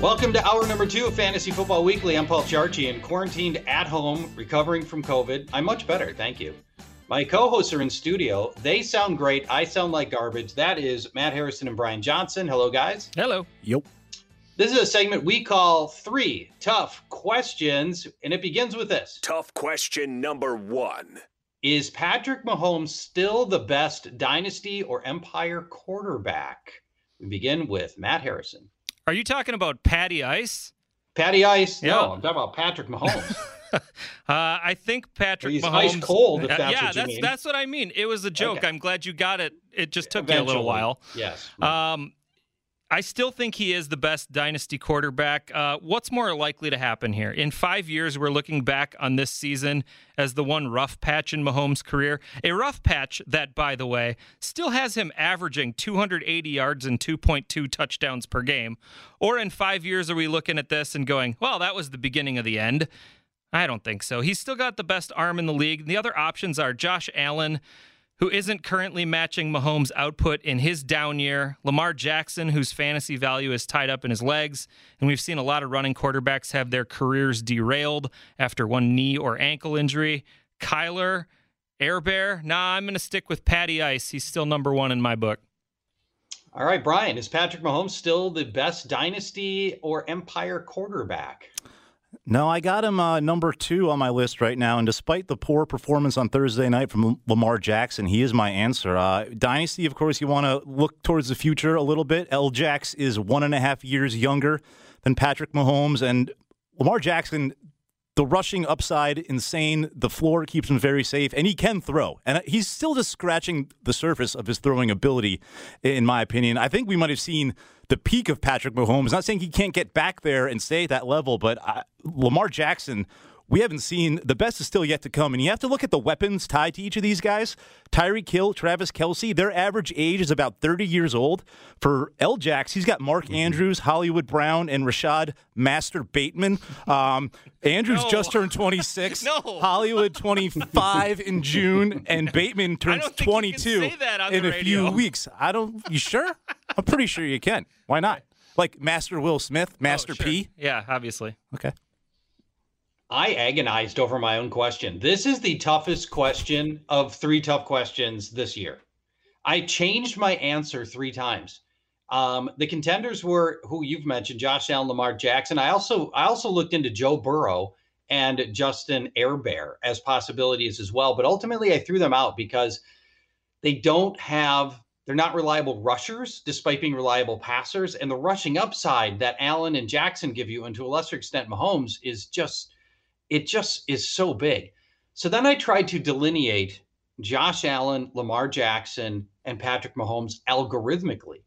Welcome to hour number two of Fantasy Football Weekly. I'm Paul Charchi and quarantined at home, recovering from COVID. I'm much better, thank you. My co hosts are in studio. They sound great. I sound like garbage. That is Matt Harrison and Brian Johnson. Hello, guys. Hello. Yep. This is a segment we call Three Tough Questions, and it begins with this Tough question number one Is Patrick Mahomes still the best dynasty or empire quarterback? We begin with Matt Harrison. Are you talking about Patty Ice? Patty Ice? Yeah. No, I'm talking about Patrick Mahomes. Uh, I think Patrick He's Mahomes. ice cold, if Uh, that's yeah, what you that's mean. that's what I mean. It was a joke. Okay. I'm glad you got it. It just took me a little while. Yes. Um, I still think he is the best dynasty quarterback. Uh, what's more likely to happen here? In five years, we're looking back on this season as the one rough patch in Mahomes' career. A rough patch that, by the way, still has him averaging 280 yards and 2.2 touchdowns per game. Or in five years, are we looking at this and going, well, that was the beginning of the end? I don't think so. He's still got the best arm in the league. The other options are Josh Allen, who isn't currently matching Mahomes' output in his down year, Lamar Jackson, whose fantasy value is tied up in his legs, and we've seen a lot of running quarterbacks have their careers derailed after one knee or ankle injury. Kyler, Air Bear, nah, I'm going to stick with Patty Ice. He's still number one in my book. All right, Brian, is Patrick Mahomes still the best dynasty or empire quarterback? No, I got him uh, number two on my list right now. And despite the poor performance on Thursday night from Lamar Jackson, he is my answer. Uh, Dynasty, of course, you want to look towards the future a little bit. L. Jax is one and a half years younger than Patrick Mahomes. And Lamar Jackson, the rushing upside, insane. The floor keeps him very safe, and he can throw. And he's still just scratching the surface of his throwing ability, in my opinion. I think we might have seen the peak of Patrick Mahomes. Not saying he can't get back there and stay at that level, but uh, Lamar Jackson, we haven't seen the best is still yet to come. And you have to look at the weapons tied to each of these guys. Tyreek Hill, Travis Kelce, their average age is about 30 years old. For L. Jax, he's got Mark Andrews, Hollywood Brown, and Rashod Master Bateman. Um, Andrews No. just turned 26. No. Hollywood 25 in June, and Bateman turns don't think you can 22 say that on in a few weeks. I don't. You sure? I'm pretty sure you can. Why not? Like Master Will Smith, Master Oh, sure. P. Yeah, obviously. Okay. I agonized over my own question. This is the toughest question of three tough questions this year. I changed my answer three times. Um, the contenders were who you've mentioned, Josh Allen, Lamar Jackson. I also I also looked into Joe Burrow and Justin Airbear as possibilities as well, but ultimately I threw them out because they don't have they're not reliable rushers despite being reliable passers and the rushing upside that Allen and Jackson give you and to a lesser extent Mahomes is just it just is so big. So then I tried to delineate Josh Allen, Lamar Jackson, and Patrick Mahomes algorithmically.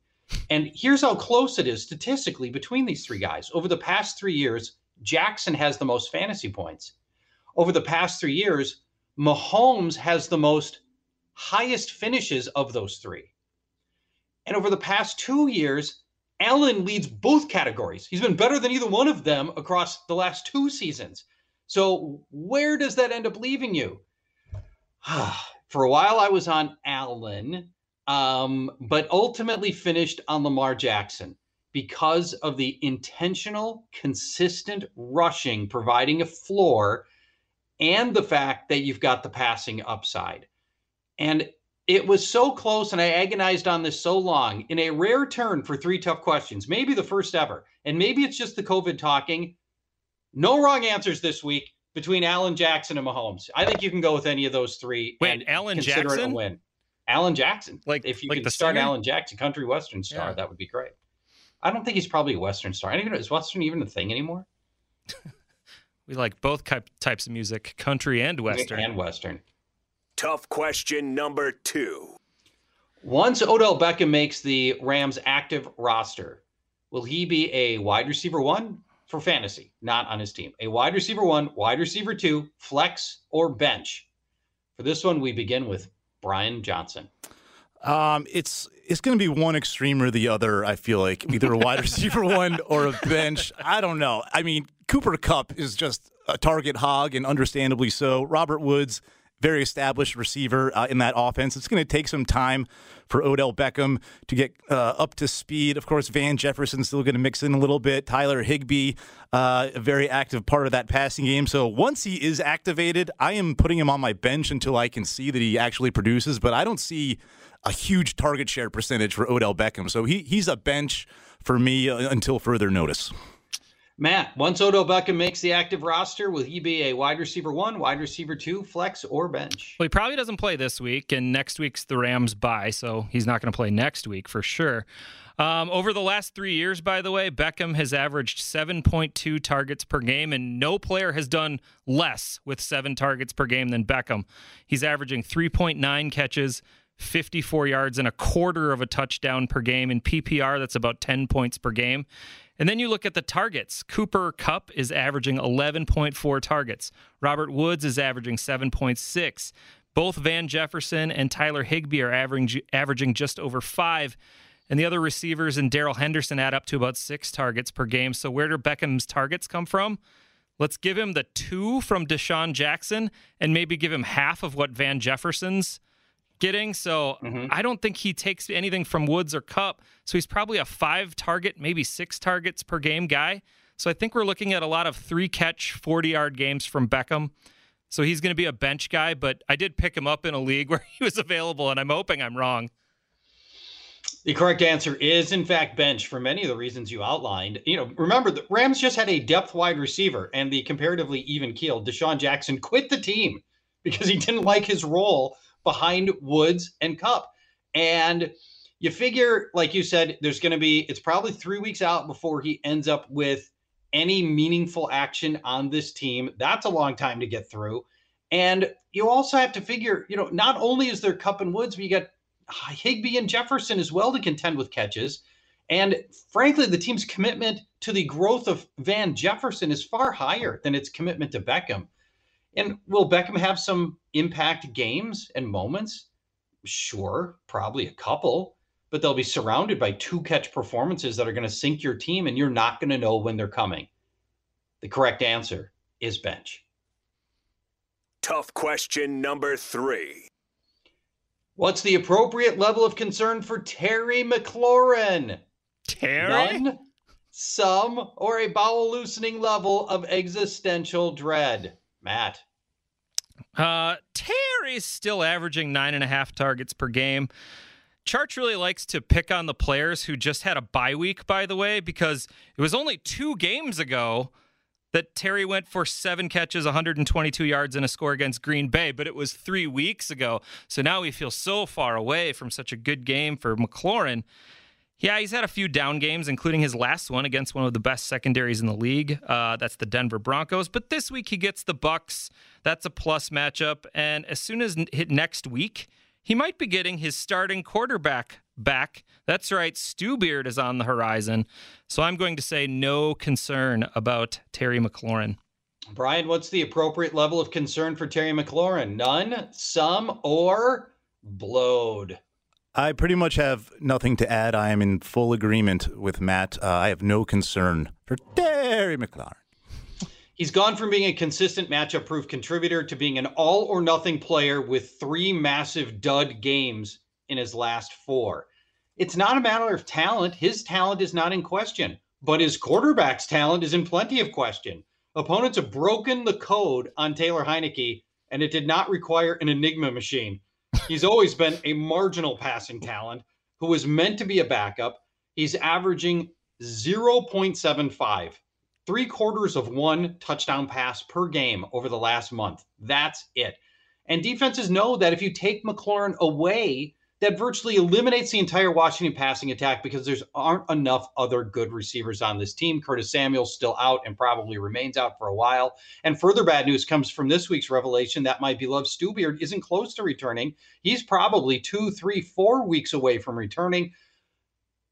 And here's how close it is statistically between these three guys. Over the past three years, Jackson has the most fantasy points. Over the past three years, Mahomes has the most highest finishes of those three. And over the past two years, Allen leads both categories. He's been better than either one of them across the last two seasons. So where does that end up leaving you? For a while, I was on Allen, um, but ultimately finished on Lamar Jackson. because of the intentional, consistent rushing, providing a floor, and the fact that you've got the passing upside. And it was so close, and I agonized on this so long. In a rare turn for three tough questions, maybe the first ever, and maybe it's just the COVID talking. No wrong answers this week between Allen Jackson and Mahomes. I think you can go with any of those three. Wait, and Allen consider Jackson? it a win. Allen Jackson. Like if you like could the start singer? Allen Jackson, country western star, Yeah. that would be great. I don't think he's probably a western star. I don't even know is western even a thing anymore? We like both types of music, country and western. And western. Tough question number two. Once Odell Beckham makes the Rams active roster, will he be a wide receiver one for fantasy, not on his team? A wide receiver one, wide receiver two, flex, or bench? For this one, we begin with Brian Johnson. Um, it's it's going to be one extreme or the other. I feel like either a wide receiver one or a bench. I don't know. I mean, Cooper Kupp is just a target hog, and understandably so. Robert Woods, very established receiver uh, in that offense. It's going to take some time for Odell Beckham to get uh, up to speed. Of course, Van Jefferson's still going to mix in a little bit. Tyler Higbee, uh, a very active part of that passing game. So once he is activated, I am putting him on my bench until I can see that he actually produces. But I don't see a huge target share percentage for Odell Beckham. So he he's a bench for me uh, until further notice. Matt, once Odell Beckham makes the active roster, will he be a wide receiver one, wide receiver two, flex, or bench? Well, he probably doesn't play this week, and next week's the Rams bye, so he's not going to play next week for sure. Um, over the last three years, by the way, Beckham has averaged 7.2 targets per game, and no player has done less with seven targets per game than Beckham. He's averaging 3.9 catches, 54 yards, and a quarter of a touchdown per game. In PPR, that's about 10 points per game. And then you look at the targets. Cooper Kupp is averaging 11.4 targets. Robert Woods is averaging 7.6. Both Van Jefferson and Tyler Higbee are averaging, averaging just over five. And the other receivers and Darrell Henderson add up to about six targets per game. So where do Beckham's targets come from? Let's give him the two from DeSean Jackson and maybe give him half of what Van Jefferson's getting. So mm-hmm. I don't think he takes anything from Woods or Kupp. So he's probably a five target, maybe six targets per game guy. So I think we're looking at a lot of three catch, 40 yard games from Beckham. So he's going to be a bench guy, but I did pick him up in a league where he was available, and I'm hoping I'm wrong. The correct answer is, in fact, bench for many of the reasons you outlined. You know, remember the Rams just had a depth wide receiver and the comparatively even keeled DeSean Jackson quit the team because he didn't like his role behind Woods and Kupp. And you figure, like you said, there's going to be, it's probably three weeks out before he ends up with any meaningful action on this team. That's a long time to get through. And you also have to figure, you know, not only is there Kupp and Woods, but you got Higbee and Jefferson as well to contend with catches. And frankly, the team's commitment to the growth of Van Jefferson is far higher than its commitment to Beckham. And will Beckham have some impact games and moments? Sure, probably a couple, but they'll be surrounded by two catch performances that are going to sink your team, and you're not going to know when they're coming. The correct answer is bench. Tough question number three. What's the appropriate level of concern for Terry McLaurin? Terry? None, some, or a bowel loosening level of existential dread? Matt. Uh, Terry's still averaging nine and a half targets per game. Charts really likes to pick on the players who just had a bye week, by the way, because it was only two games ago that Terry went for seven catches, 122 yards, and a score against Green Bay, but it was three weeks ago. So now we feel so far away from such a good game for McLaurin. Yeah, he's had a few down games, including his last one against one of the best secondaries in the league. Uh, that's the Denver Broncos. But this week he gets the Bucs. That's a plus matchup. And as soon as hit next week, he might be getting his starting quarterback back. That's right, Stu Beard is on the horizon. So I'm going to say no concern about Terry McLaurin. Brian, what's the appropriate level of concern for Terry McLaurin? None, some, or blowed? I pretty much have nothing to add. I am in full agreement with Matt. Uh, I have no concern for Terry McLaurin. He's gone from being a consistent matchup proof contributor to being an all or nothing player with three massive dud games in his last four. it's not a matter of talent. His talent is not in question, but his quarterback's talent is in plenty of question. Opponents have broken the code on Taylor Heinicke, and it did not require an Enigma machine. He's always been a marginal passing talent who was meant to be a backup. He's averaging 0.75, three quarters of one touchdown pass per game over the last month. That's it. And defenses know that if you take McLaurin away, that virtually eliminates the entire Washington passing attack because there's aren't enough other good receivers on this team. Curtis Samuel's still out and probably remains out for a while. And further bad news comes from this week's revelation that my beloved Stewbeard isn't close to returning. He's probably two, three, four weeks away from returning.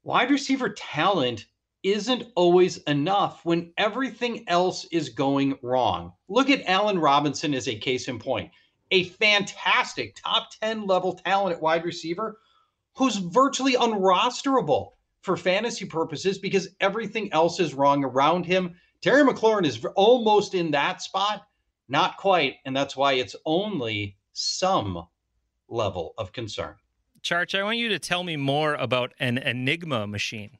Wide receiver talent isn't always enough when everything else is going wrong. Look at Allen Robinson as a case in point a fantastic top 10 level talent at wide receiver who's virtually unrosterable for fantasy purposes because everything else is wrong around him. Terry McLaurin is almost in that spot, not quite. And that's why it's only some level of concern. Charch, I want you to tell me more about an Enigma machine.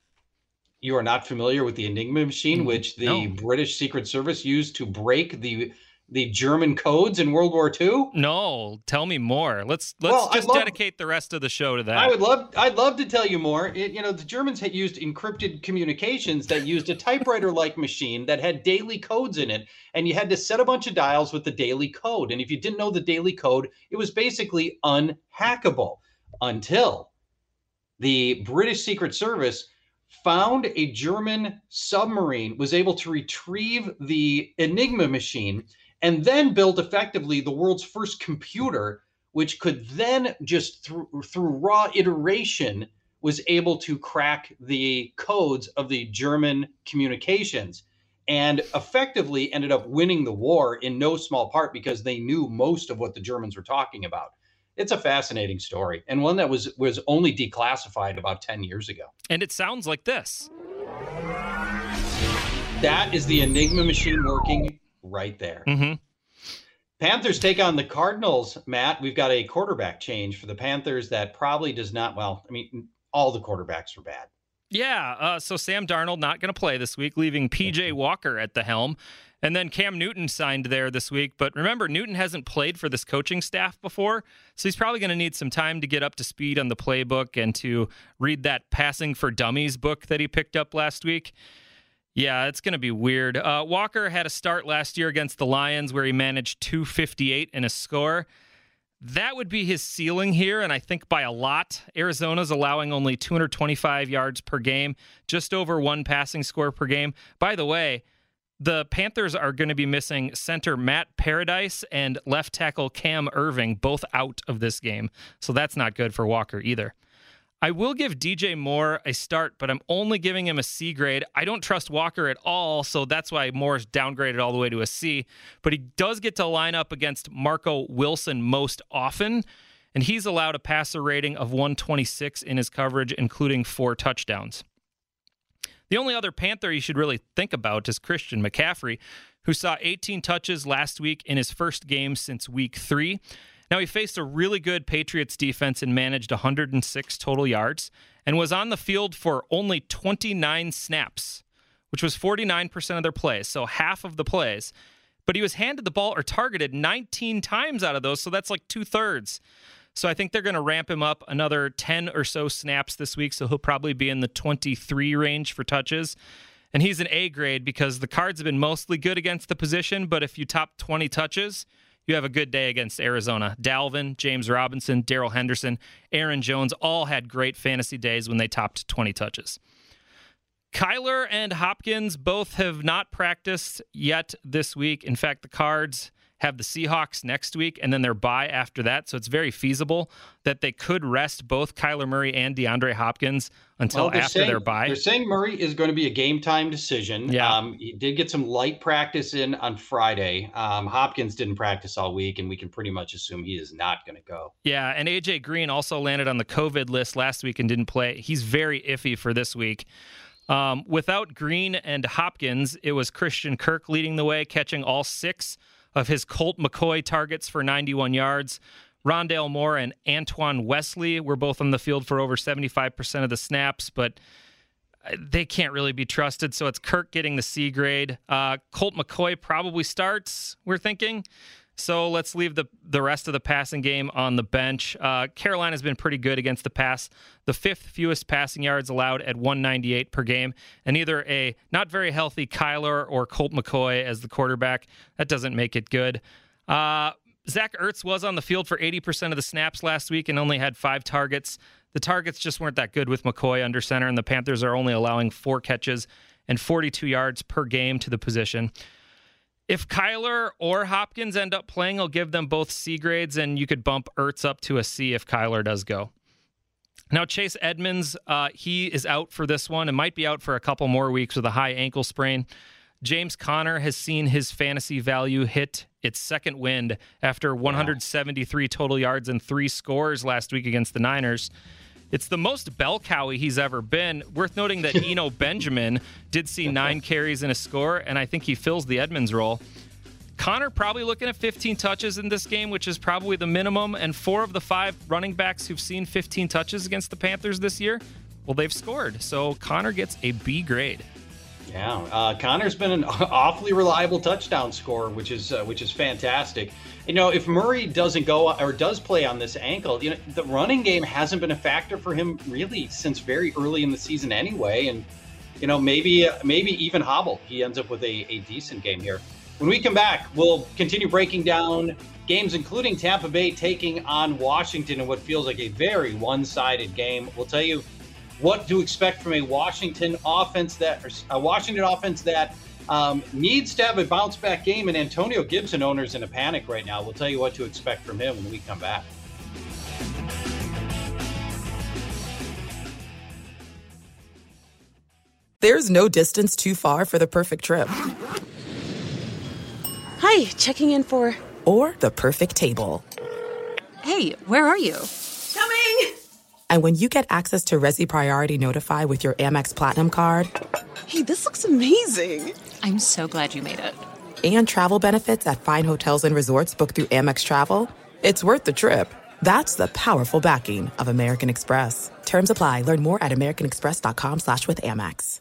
You are not familiar with the Enigma machine, which the no. British Secret Service used to break the the German codes in World War II? No, tell me more. Let's let's well, just love, dedicate the rest of the show to that. I would love I'd love to tell you more. It, you know, the Germans had used encrypted communications that used a typewriter-like machine that had daily codes in it, and you had to set a bunch of dials with the daily code. And if you didn't know the daily code, it was basically unhackable until the British Secret Service found a German submarine was able to retrieve the Enigma machine and then built effectively the world's first computer, which could then just through, through raw iteration was able to crack the codes of the German communications and effectively ended up winning the war in no small part because they knew most of what the Germans were talking about. It's a fascinating story and one that was was only declassified about 10 years ago. And it sounds like this. That is the Enigma machine working right there. Mm-hmm. Panthers take on the Cardinals, Matt. We've got a quarterback change for the Panthers that probably does not, well, I mean, all the quarterbacks are bad. Yeah. Uh, so Sam Darnold not going to play this week, leaving PJ Walker at the helm. And then Cam Newton signed there this week. But remember, Newton hasn't played for this coaching staff before. So he's probably going to need some time to get up to speed on the playbook and to read that Passing for Dummies book that he picked up last week. Yeah, it's going to be weird. Uh, Walker had a start last year against the Lions where he managed 258 in a score. That would be his ceiling here, and I think by a lot. Arizona's allowing only 225 yards per game, just over one passing score per game. By the way, the Panthers are going to be missing center Matt Paradis and left tackle Cam Erving, both out of this game. So that's not good for Walker either. I will give DJ Moore a start, but I'm only giving him a C grade. I don't trust Walker at all, so that's why Moore is downgraded all the way to a C. But he does get to line up against Marco Wilson most often, and he's allowed a passer rating of 126 in his coverage, including four touchdowns. The only other Panther you should really think about is Christian McCaffrey, who saw 18 touches last week in his first game since week three. Now, he faced a really good Patriots defense and managed 106 total yards and was on the field for only 29 snaps, which was 49% of their plays, so half of the plays. But he was handed the ball or targeted 19 times out of those, so that's like two thirds. So I think they're going to ramp him up another 10 or so snaps this week, so he'll probably be in the 23 range for touches. And he's an A grade because the cards have been mostly good against the position, but if you top 20 touches, you have a good day against Arizona. Dalvin, James Robinson, Darrell Henderson, Aaron Jones all had great fantasy days when they topped 20 touches. Kyler and Hopkins both have not practiced yet this week. In fact, the Cards have the Seahawks next week and then their bye after that. So it's very feasible that they could rest both Kyler Murray and DeAndre Hopkins until well, after saying, their bye. They're saying Murray is going to be a game time decision. Yeah. Um, he did get some light practice in on Friday. Um, Hopkins didn't practice all week, and we can pretty much assume he is not going to go. Yeah. And AJ Green also landed on the COVID list last week and didn't play. He's very iffy for this week. Um, without Green and Hopkins, it was Christian Kirk leading the way, catching all six of his Colt McCoy targets for 91 yards. Rondale Moore and Antoine Wesley were both on the field for over 75% of the snaps, but they can't really be trusted. So it's Kirk getting the C grade. Uh, Colt McCoy probably starts, we're thinking. So let's leave the, the rest of the passing game on the bench. Uh, Carolina's been pretty good against the pass, the fifth fewest passing yards allowed at 198 per game, and either a not very healthy Kyler or Colt McCoy as the quarterback. That doesn't make it good. Uh, Zach Ertz was on the field for 80% of the snaps last week and only had five targets. The targets just weren't that good with McCoy under center, and the Panthers are only allowing four catches and 42 yards per game to the position. If Kyler or Hopkins end up playing, I'll give them both C grades, and you could bump Ertz up to a C if Kyler does go. Now, Chase Edmonds, uh, he is out for this one and might be out for a couple more weeks with a high ankle sprain. James Conner has seen his fantasy value hit its second wind after 173 total yards and three scores last week against the Niners. It's the most bell cowy he's ever been. Worth noting that Eno Benjamin did see nine carries and a score, and I think he fills the Edmonds role. Conner probably looking at 15 touches in this game, which is probably the minimum. And four of the five running backs who've seen 15 touches against the Panthers this year, well, they've scored. So Conner gets a B grade. Yeah, uh, Conner's been an awfully reliable touchdown scorer, which is uh, which is fantastic. You know, if Murray doesn't go or does play on this ankle, you know, the running game hasn't been a factor for him really since very early in the season anyway. And you know, maybe maybe even hobble, he ends up with a, a decent game here. When we come back, we'll continue breaking down games, including Tampa Bay taking on Washington in what feels like a very one-sided game. We'll tell you what to expect from a Washington offense that a Washington offense that um, needs to have a bounce back game. And Antonio Gibson owners in a panic right now. We'll tell you what to expect from him when we come back. There's no distance too far for the perfect trip. Hi, checking in for. Or the perfect table. Hey, where are you? Coming! And when you get access to Resy Priority Notify with your Amex Platinum card. Hey, this looks amazing! I'm so glad you made it. And travel benefits at fine hotels and resorts booked through Amex Travel. It's worth the trip. That's the powerful backing of American Express. Terms apply. Learn more at americanexpress.com slash with Amex.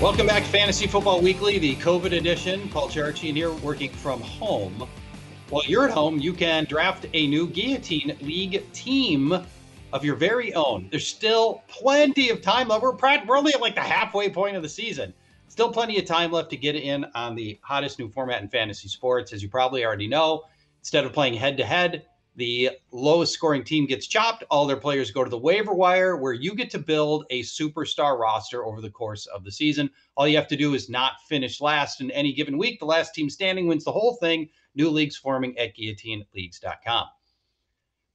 Welcome back to Fantasy Football Weekly, the COVID edition. Paul Charchian here, working from home. While you're at home, you can draft a new Guillotine League team of your very own. There's still plenty of time left. We're, we're only at like the halfway point of the season. Still plenty of time left to get in on the hottest new format in fantasy sports. As you probably already know, instead of playing head to head, the lowest scoring team gets chopped. All their players go to the waiver wire, where you get to build a superstar roster over the course of the season. All you have to do is not finish last in any given week. The last team standing wins the whole thing. New leagues forming at guillotineleagues.com.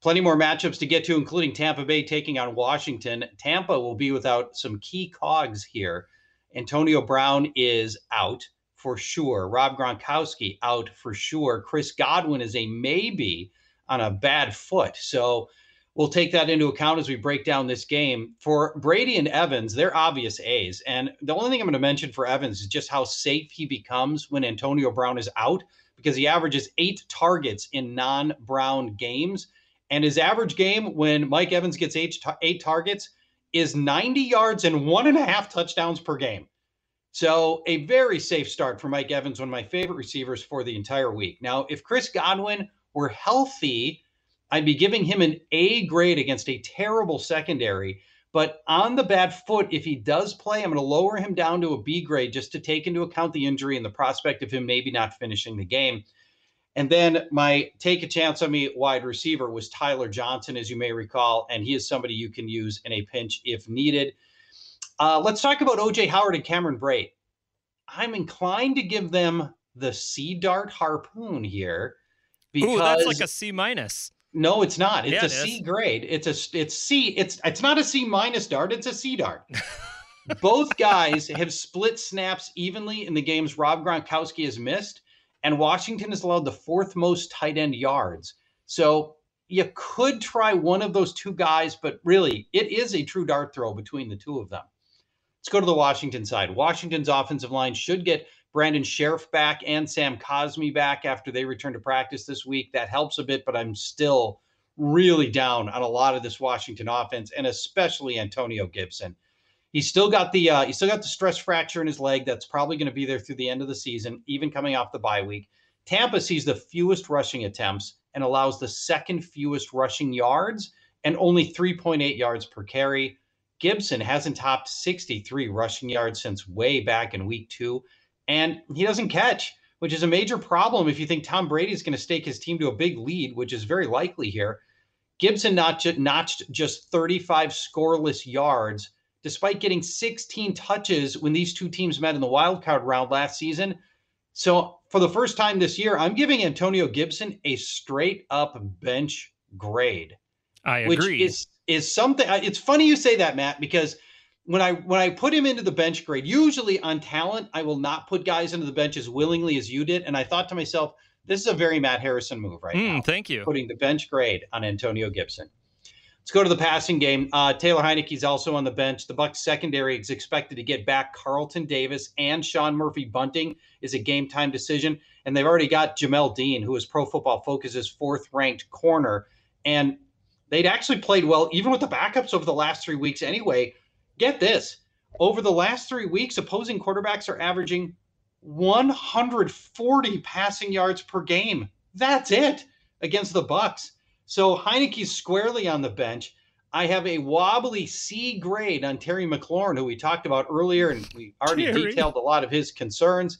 Plenty more matchups to get to, including Tampa Bay taking on Washington. Tampa will be without some key cogs here. Antonio Brown is out for sure. Rob Gronkowski out for sure. Chris Godwin is a maybe on a bad foot. So we'll take that into account as we break down this game. For Brady and Evans, they're obvious A's. And the only thing I'm going to mention for Evans is just how safe he becomes when Antonio Brown is out because he averages eight targets in non Brown games. And his average game when Mike Evans gets eight, eight targets is 90 yards and one and a half touchdowns per game. So, a very safe start for Mike Evans, one of my favorite receivers for the entire week. Now, if Chris Godwin were healthy, I'd be giving him an A grade against a terrible secondary. But on the bad foot, if he does play, I'm going to lower him down to a B grade just to take into account the injury and the prospect of him maybe not finishing the game. And then my take a chance on me wide receiver was Tyler Johnson, as you may recall, and he is somebody you can use in a pinch if needed. Uh, let's talk about OJ Howard and Cameron Brate. I'm inclined to give them the Sea Dart harpoon here because Ooh, that's like a C minus. No, it's not. It's yeah, a it C grade. It's a it's C. It's it's not a C minus dart. It's a C dart. Both guys have split snaps evenly in the games Rob Gronkowski has missed, and Washington has allowed the fourth most tight end yards. So you could try one of those two guys, but really, it is a true dart throw between the two of them. Let's go to the Washington side. Washington's offensive line should get Brandon Scherff back and Sam Cosmi back after they return to practice this week. That helps a bit, but I'm still really down on a lot of this Washington offense, and especially Antonio Gibson. He's still got the uh, he's still got the stress fracture in his leg that's probably going to be there through the end of the season, even coming off the bye week. Tampa sees the fewest rushing attempts and allows the second fewest rushing yards and only 3.8 yards per carry. Gibson hasn't topped 63 rushing yards since way back in week two, and he doesn't catch, which is a major problem if you think Tom Brady is going to stake his team to a big lead, which is very likely here. Gibson notched, notched just 35 scoreless yards, despite getting 16 touches when these two teams met in the wild card round last season. So, for the first time this year, I'm giving Antonio Gibson a straight up bench grade. I agree. Which is is something. It's funny you say that, Matt, because when I when I put him into the bench grade, usually on talent, I will not put guys into the bench as willingly as you did. And I thought to myself, this is a very Matt Harrison move right mm, now. Thank you. Putting the bench grade on Antonio Gibson. Let's go to the passing game. Uh, Taylor Heinicke's also on the bench. The Bucs secondary is expected to get back Carlton Davis and Sean Murphy Bunting is a game time decision, and they've already got Jamel Dean, who is Pro Football Focus's fourth ranked corner, and they'd actually played well even with the backups over the last three weeks anyway. Get this over the last three weeks, opposing quarterbacks are averaging 140 passing yards per game. That's it against the Bucs. So Heinicke's squarely on the bench. I have a wobbly C grade on Terry McLaurin, who we talked about earlier, and we already Terry. detailed a lot of his concerns.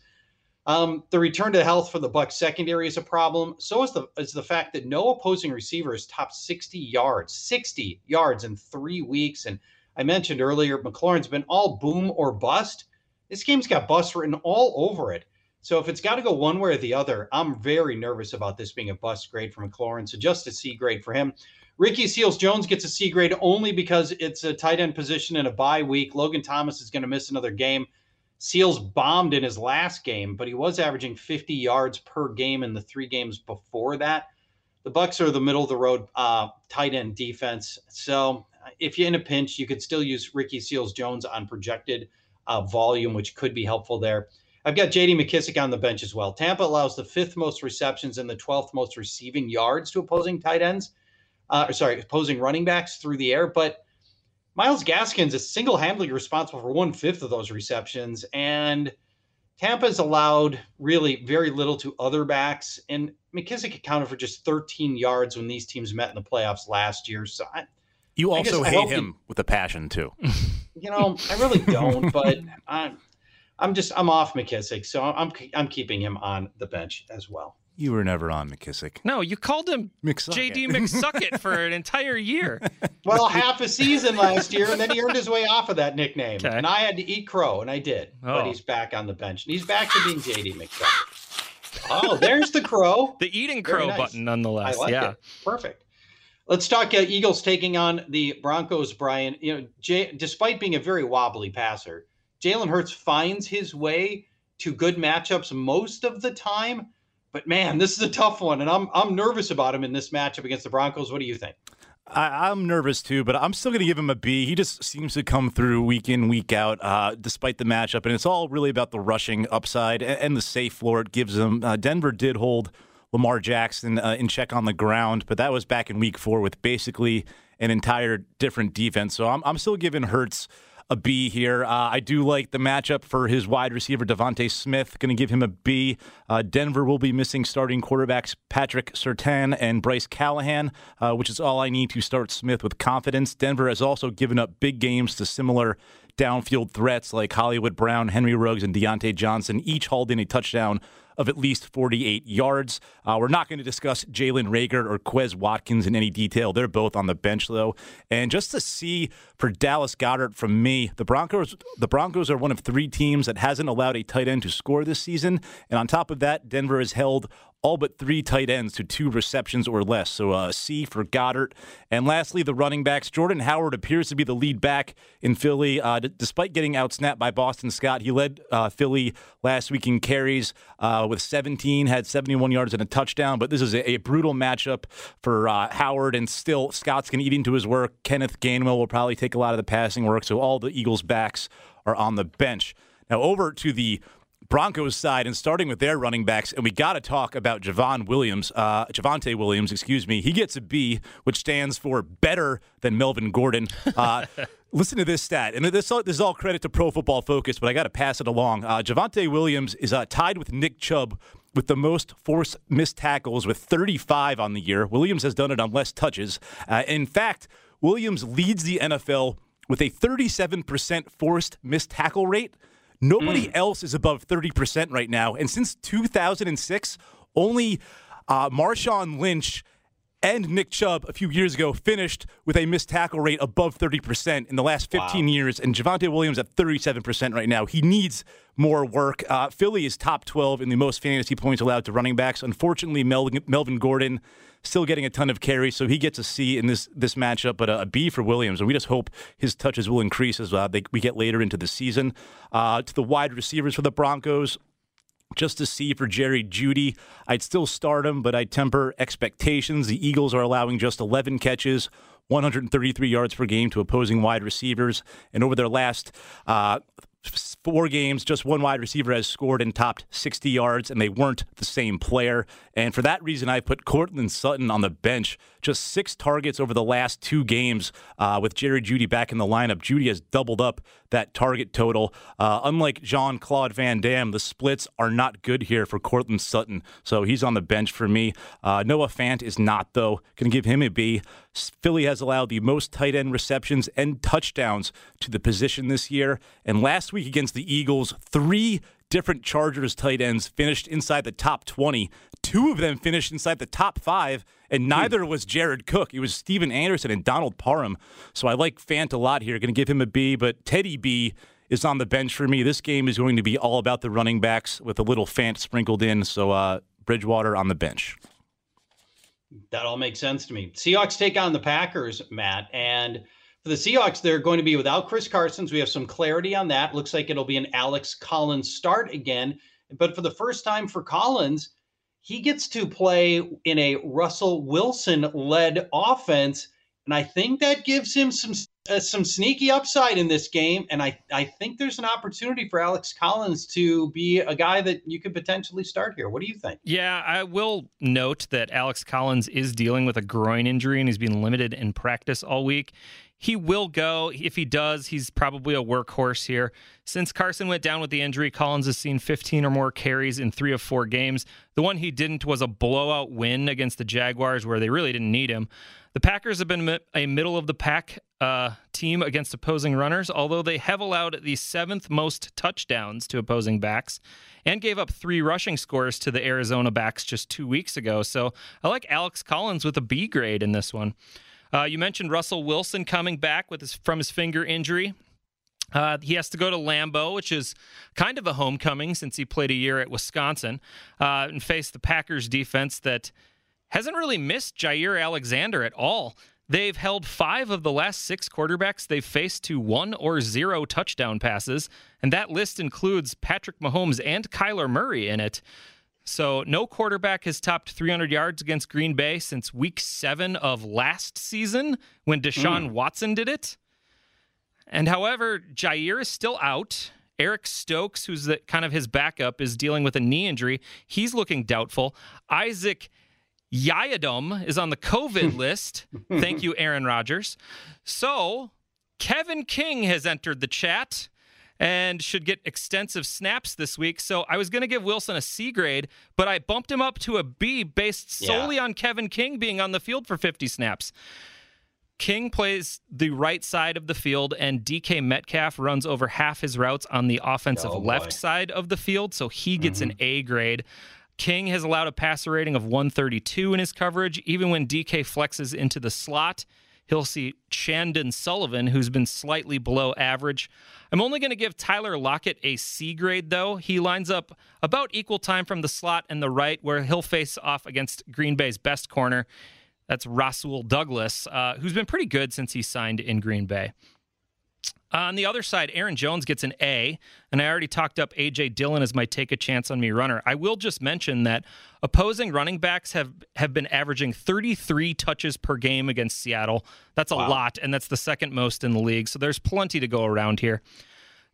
Um, the return to health for the Bucs secondary is a problem. So is the is the fact that no opposing receiver has topped 60 yards, 60 yards in three weeks. And I mentioned earlier, McLaurin's been all boom or bust. This game's got bust written all over it. So if it's got to go one way or the other, I'm very nervous about this being a bust grade for McLaurin. So just a C grade for him. Ricky Seals Jones gets a C grade only because it's a tight end position in a bye week. Logan Thomas is going to miss another game. Seals bombed in his last game, but he was averaging 50 yards per game in the three games before that. The Bucs are the middle of the road uh, tight end defense. So if you're in a pinch, you could still use Ricky Seals Jones on projected uh, volume, which could be helpful there. I've got JD McKissick on the bench as well. Tampa allows the fifth most receptions and the 12th most receiving yards to opposing tight ends. Uh, sorry, opposing running backs through the air. But Myles Gaskins is single handedly responsible for one fifth of those receptions, and Tampa's allowed really very little to other backs. And McKissick accounted for just 13 yards when these teams met in the playoffs last year. So I, you also hate him he, with a passion too. You know, I really don't, but I'm, I'm just I'm off McKissick, so I'm I'm keeping him on the bench as well. You were never on McKissick. No, you called him McSucket. JD McSucket for an entire year. Well, half a season last year, and then he earned his way off of that nickname. Okay. And I had to eat crow, and I did. Oh. But he's back on the bench, and he's back to being JD McSucket. Oh, there's the crow. The eating crow nice. button, nonetheless. I like yeah. it. Perfect. Let's talk uh, Eagles taking on the Broncos, Brian. You know, despite being a very wobbly passer, Jalen Hurts finds his way to good matchups most of the time but man, this is a tough one, and I'm I'm nervous about him in this matchup against the Broncos. What do you think? I, am nervous too, but I'm still going to give him a B. He just seems to come through week in, week out, uh, despite the matchup. And it's all really about the rushing upside and, and the safe floor it gives him. Uh, Denver did hold Lamar Jackson uh, in check on the ground, but that was back in week four with basically an entire different defense. So I'm, I'm still giving Hurts a B here. Uh, I do like the matchup for his wide receiver, DeVonta Smith. Going to give him a B. Uh, Denver will be missing starting quarterbacks Patrick Surtain and Bryce Callahan, uh, which is all I need to start Smith with confidence. Denver has also given up big games to similar downfield threats like Hollywood Brown, Henry Ruggs, and Diontae Johnson, each hauled in a touchdown of at least 48 yards. Uh, we're not going to discuss Jalen Reagor or Quez Watkins in any detail. They're both on the bench though. And just to see for Dallas Goedert from me, the Broncos the Broncos are one of three teams that hasn't allowed a tight end to score this season. And on top of that, Denver has held all but three tight ends to two receptions or less. So uh, C for Goedert. And lastly, the running backs. Jordan Howard appears to be the lead back in Philly. Uh, d- despite getting outsnapped by Boston Scott, he led uh, Philly last week in carries uh, with 17, had 71 yards and a touchdown. But this is a, a brutal matchup for uh, Howard. And still, Scott's going to eat into his work. Kenneth Gainwell will probably take a lot of the passing work. So all the Eagles' backs are on the bench. Now, over to the Broncos side and starting with their running backs, and we got to talk about Javon Williams, uh, Javonte Williams, excuse me. He gets a B, which stands for better than Melvin Gordon. Uh, listen to this stat, and this, this is all credit to Pro Football Focus, but I got to pass it along. Uh, Javonte Williams is uh, tied with Nick Chubb with the most forced missed tackles with 35 on the year. Williams has done it on less touches. Uh, in fact, Williams leads the NFL with a 37% forced missed tackle rate. Nobody mm. else is above 30% right now. And since 2006, only uh, Marshawn Lynch and Nick Chubb a few years ago finished with a missed tackle rate above 30% in the last 15 wow. years, and Javonte Williams at 37% right now. He needs more work. Uh, Philly is top 12 in the most fantasy points allowed to running backs. Unfortunately, Melvin, Melvin Gordon still getting a ton of carries, so he gets a C in this this matchup, but a, a B for Williams. And we just hope his touches will increase as uh, they, we get later into the season. Uh, to the wide receivers for the Broncos, just to see for Jerry Jeudy. I'd still start him, but I temper expectations. The Eagles are allowing just 11 catches, 133 yards per game to opposing wide receivers. And over their last uh, four games, just one wide receiver has scored and topped 60 yards, and they weren't the same player. And for that reason, I put Courtland Sutton on the bench. Just six targets over the last two games uh, with Jerry Jeudy back in the lineup. Jeudy has doubled up that target total. Uh, unlike Jean Claude Van Damme, the splits are not good here for Courtland Sutton, so he's on the bench for me. Uh, Noah Fant is not, though. Can give him a B. Philly has allowed the most tight end receptions and touchdowns to the position this year. And last week against the Eagles, three different Chargers tight ends finished inside the top 20. Two of them finished inside the top five, and neither was Jared Cook. It was Stephen Anderson and Donald Parham. So I like Fant a lot here. Going to give him a B, but Teddy B is on the bench for me. This game is going to be all about the running backs with a little Fant sprinkled in. So uh, Bridgewater on the bench. That all makes sense to me. Seahawks take on the Packers, Matt, and for the Seahawks, they're going to be without Chris Carson. So we have some clarity on that. Looks like it'll be an Alex Collins start again. But for the first time for Collins, he gets to play in a Russell Wilson led offense. And I think that gives him some uh, some sneaky upside in this game. And I, I think there's an opportunity for Alex Collins to be a guy that you could potentially start here. What do you think? Yeah, I will note that Alex Collins is dealing with a groin injury and he's been limited in practice all week. He will go. If he does, he's probably a workhorse here. Since Carson went down with the injury, Collins has seen 15 or more carries in three of four games. The one he didn't was a blowout win against the Jaguars, where they really didn't need him. The Packers have been a middle of the pack uh, team against opposing runners, although they have allowed the seventh most touchdowns to opposing backs and gave up three rushing scores to the Arizona backs just two weeks ago. So I like Alex Collins with a B grade in this one. Uh, you mentioned Russell Wilson coming back with his, from his finger injury. Uh, he has to go to Lambeau, which is kind of a homecoming since he played a year at Wisconsin, uh, and face the Packers defense that hasn't really missed Jaire Alexander at all. They've held five of the last six quarterbacks they've faced to one or zero touchdown passes, and that list includes Patrick Mahomes and Kyler Murray in it. So no quarterback has topped 300 yards against Green Bay since week seven of last season when Deshaun mm. Watson did it. And however, Jaire is still out. Eric Stokes, who's the, kind of his backup, is dealing with a knee injury. He's looking doubtful. Isaac Yiadom is on the COVID list. Thank you, Aaron Rodgers. So, Kevin King has entered the chat and should get extensive snaps this week. So I was going to give Wilson a C grade, but I bumped him up to a B based solely yeah. on Kevin King being on the field for 50 snaps. King plays the right side of the field, and DK Metcalf runs over half his routes on the offensive oh, left side of the field, so he gets mm-hmm. an A grade. King has allowed a passer rating of 132 in his coverage. Even when DK flexes into the slot, he'll see Chandon Sullivan, who's been slightly below average. I'm only going to give Tyler Lockett a C grade, though. He lines up about equal time from the slot and the right, where he'll face off against Green Bay's best corner. That's Rasul Douglas, uh, who's been pretty good since he signed in Green Bay. Uh, on the other side, Aaron Jones gets an A, and I already talked up A.J. Dillon as my take a chance on me runner. I will just mention that opposing running backs have, have been averaging 33 touches per game against Seattle. That's a wow. lot, and that's the second most in the league, so there's plenty to go around here.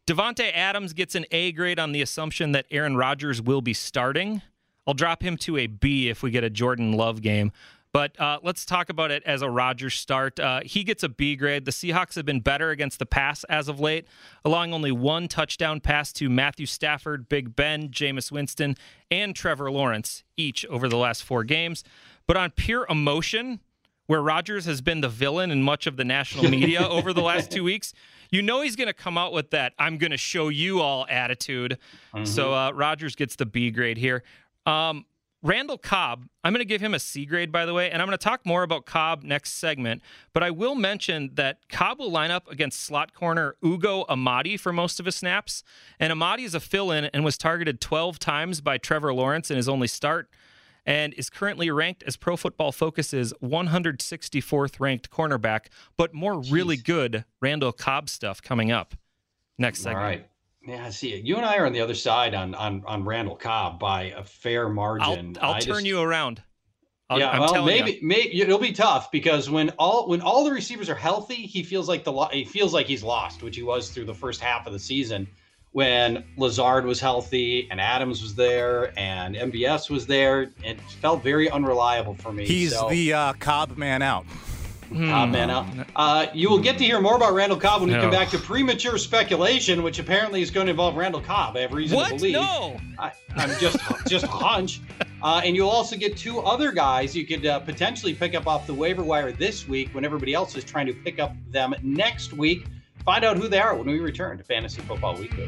Davante Adams gets an A grade on the assumption that Aaron Rodgers will be starting. I'll drop him to a B if we get a Jordan Love game. But uh, let's talk about it as a Rodgers start. Uh, he gets a B grade. The Seahawks have been better against the pass as of late, allowing only one touchdown pass to Matthew Stafford, Big Ben, Jameis Winston, and Trevor Lawrence, each over the last four games. But on pure emotion, where Rodgers has been the villain in much of the national media over the last two weeks, you know he's going to come out with that "I'm going to show you all" attitude. Mm-hmm. So uh, Rodgers gets the B grade here. Um, Randall Cobb, I'm going to give him a C grade, by the way, and I'm going to talk more about Cobb next segment. But I will mention that Cobb will line up against slot corner Ugo Amadi for most of his snaps. And Amadi is a fill in and was targeted 12 times by Trevor Lawrence in his only start and is currently ranked as Pro Football Focus's 164th ranked cornerback, but more Jeez. really good Randall Cobb stuff coming up next segment. All right. Yeah, I see it. You and I are on the other side on on on Randall Cobb by a fair margin. I'll, I'll turn just, you around. I'll, yeah, I'm well, maybe you. maybe it'll be tough because when all when all the receivers are healthy, he feels like the he feels like he's lost, which he was through the first half of the season. When Lazard was healthy and Adams was there and MVS was there, it felt very unreliable for me. He's so. the uh, Cobb man out. Hmm. man out. Uh, you will get to hear more about Randall Cobb when no. we come back to premature speculation, which apparently is going to involve Randall Cobb. I have reason what? to believe. No, I, am just just a hunch. Uh, and you'll also get two other guys you could uh, potentially pick up off the waiver wire this week when everybody else is trying to pick up them next week. Find out who they are when we return to Fantasy Football Weekly.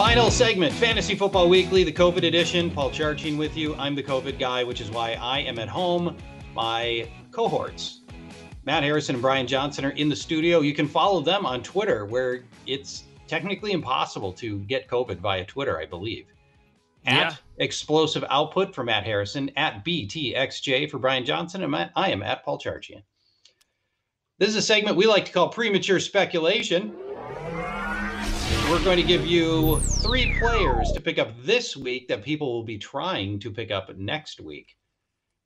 Final segment, Fantasy Football Weekly, the COVID edition. Paul Charchian with you. I'm the COVID guy, which is why I am at home. My cohorts, Matt Harrison and Brian Johnson, are in the studio. You can follow them on Twitter, where it's technically impossible to get COVID via Twitter, I believe. At Yeah. Explosive output for Matt Harrison. At BTXJ for Brian Johnson. And I am at Paul Charchian. This is a segment we like to call premature speculation. We're going to give you three players to pick up this week that people will be trying to pick up next week.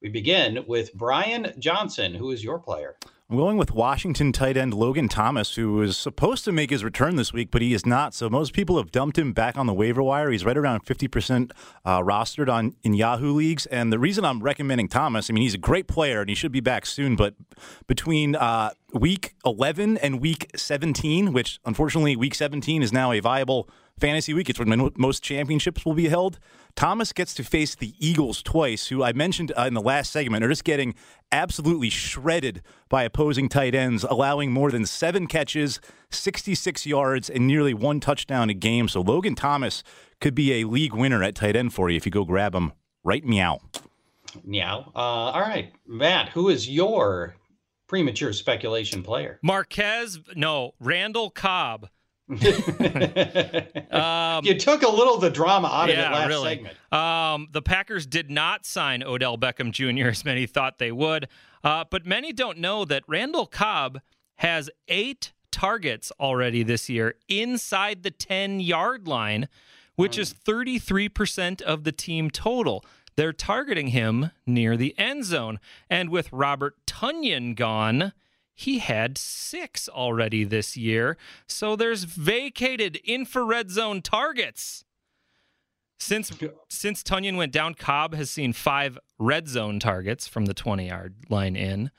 We begin with Brian Johnson, who is your player. I'm going with Washington tight end Logan Thomas, who was supposed to make his return this week, but he is not. So most people have dumped him back on the waiver wire. He's right around 50% uh, rostered on in Yahoo leagues. And the reason I'm recommending Thomas, I mean, he's a great player and he should be back soon. But between uh, week 11 and week 17, which unfortunately week 17 is now a viable fantasy week, it's when most championships will be held. Thomas gets to face the Eagles twice, who I mentioned uh, in the last segment are just getting absolutely shredded by opposing tight ends, allowing more than seven catches, 66 yards, and nearly one touchdown a game. So Logan Thomas could be a league winner at tight end for you if you go grab him right meow. Meow. Uh, all right, Matt, who is your premature speculation player? Marquez, no, Randall Cobb. Um, you took a little of the drama out of yeah, it last really. segment. Um, the Packers did not sign Odell Beckham Jr. as many thought they would, uh, but many don't know that Randall Cobb has eight targets already this year inside the 10 yard line, which is 33% of the team total. They're targeting him near the end zone. And with Robert Tunyon gone, he had six already this year. So there's vacated infrared zone targets. Since since Tunyon went down, Cobb has seen five red zone targets from the 20 yard line in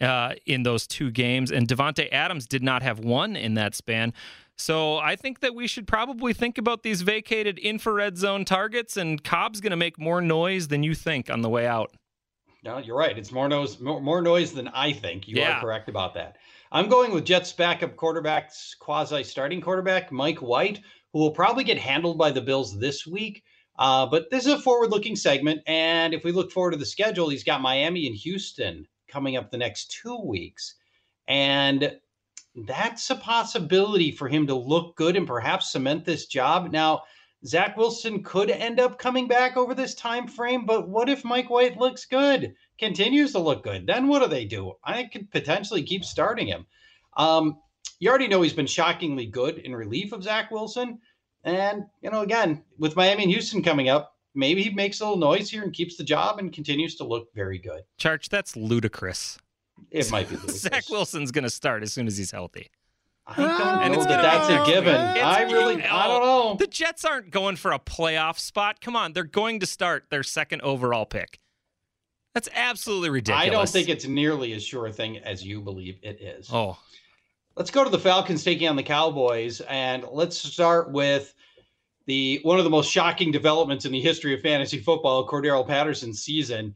uh, in those two games, and Davante Adams did not have one in that span. So I think that we should probably think about these vacated infrared zone targets, and Cobb's going to make more noise than you think on the way out. No, you're right. It's more noise, more, more noise than I think. You Yeah. are correct about that. I'm going with Jets backup quarterbacks, quasi starting quarterback Mike White, who will probably get handled by the Bills this week. Uh, but this is a forward looking segment. And if we look forward to the schedule, he's got Miami and Houston coming up the next two weeks. And that's a possibility for him to look good and perhaps cement this job. Now, Zach Wilson could end up coming back over this time frame, but what if Mike White looks good, continues to look good? Then what do they do? I could potentially keep starting him. Um, you already know he's been shockingly good in relief of Zach Wilson. And, you know, again, with Miami and Houston coming up, maybe he makes a little noise here and keeps the job and continues to look very good. Charch, that's ludicrous. It might be ludicrous. Zach Wilson's going to start as soon as he's healthy. I don't And know it's that that's a given. It's- I really, I don't know. The Jets aren't going for a playoff spot. Come on, they're going to start their second overall pick. That's absolutely ridiculous. I don't think it's nearly as sure a thing as you believe it is. Oh, Let's go to the Falcons taking on the Cowboys, and let's start with the one of the most shocking developments in the history of fantasy football, Cordarrelle Patterson's season.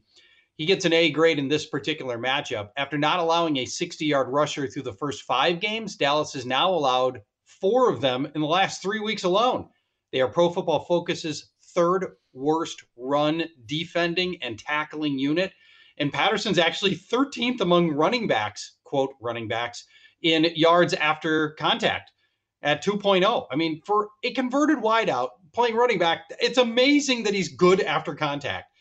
He gets an A grade in this particular matchup. After not allowing a 60 yard rusher through the first five games, Dallas has now allowed four of them in the last three weeks alone. They are Pro Football Focus's third worst run defending and tackling unit. And Patterson's actually 13th among running backs, quote, running backs, in yards after contact at 2.0. I mean, for a converted wideout playing running back, it's amazing that he's good after contact.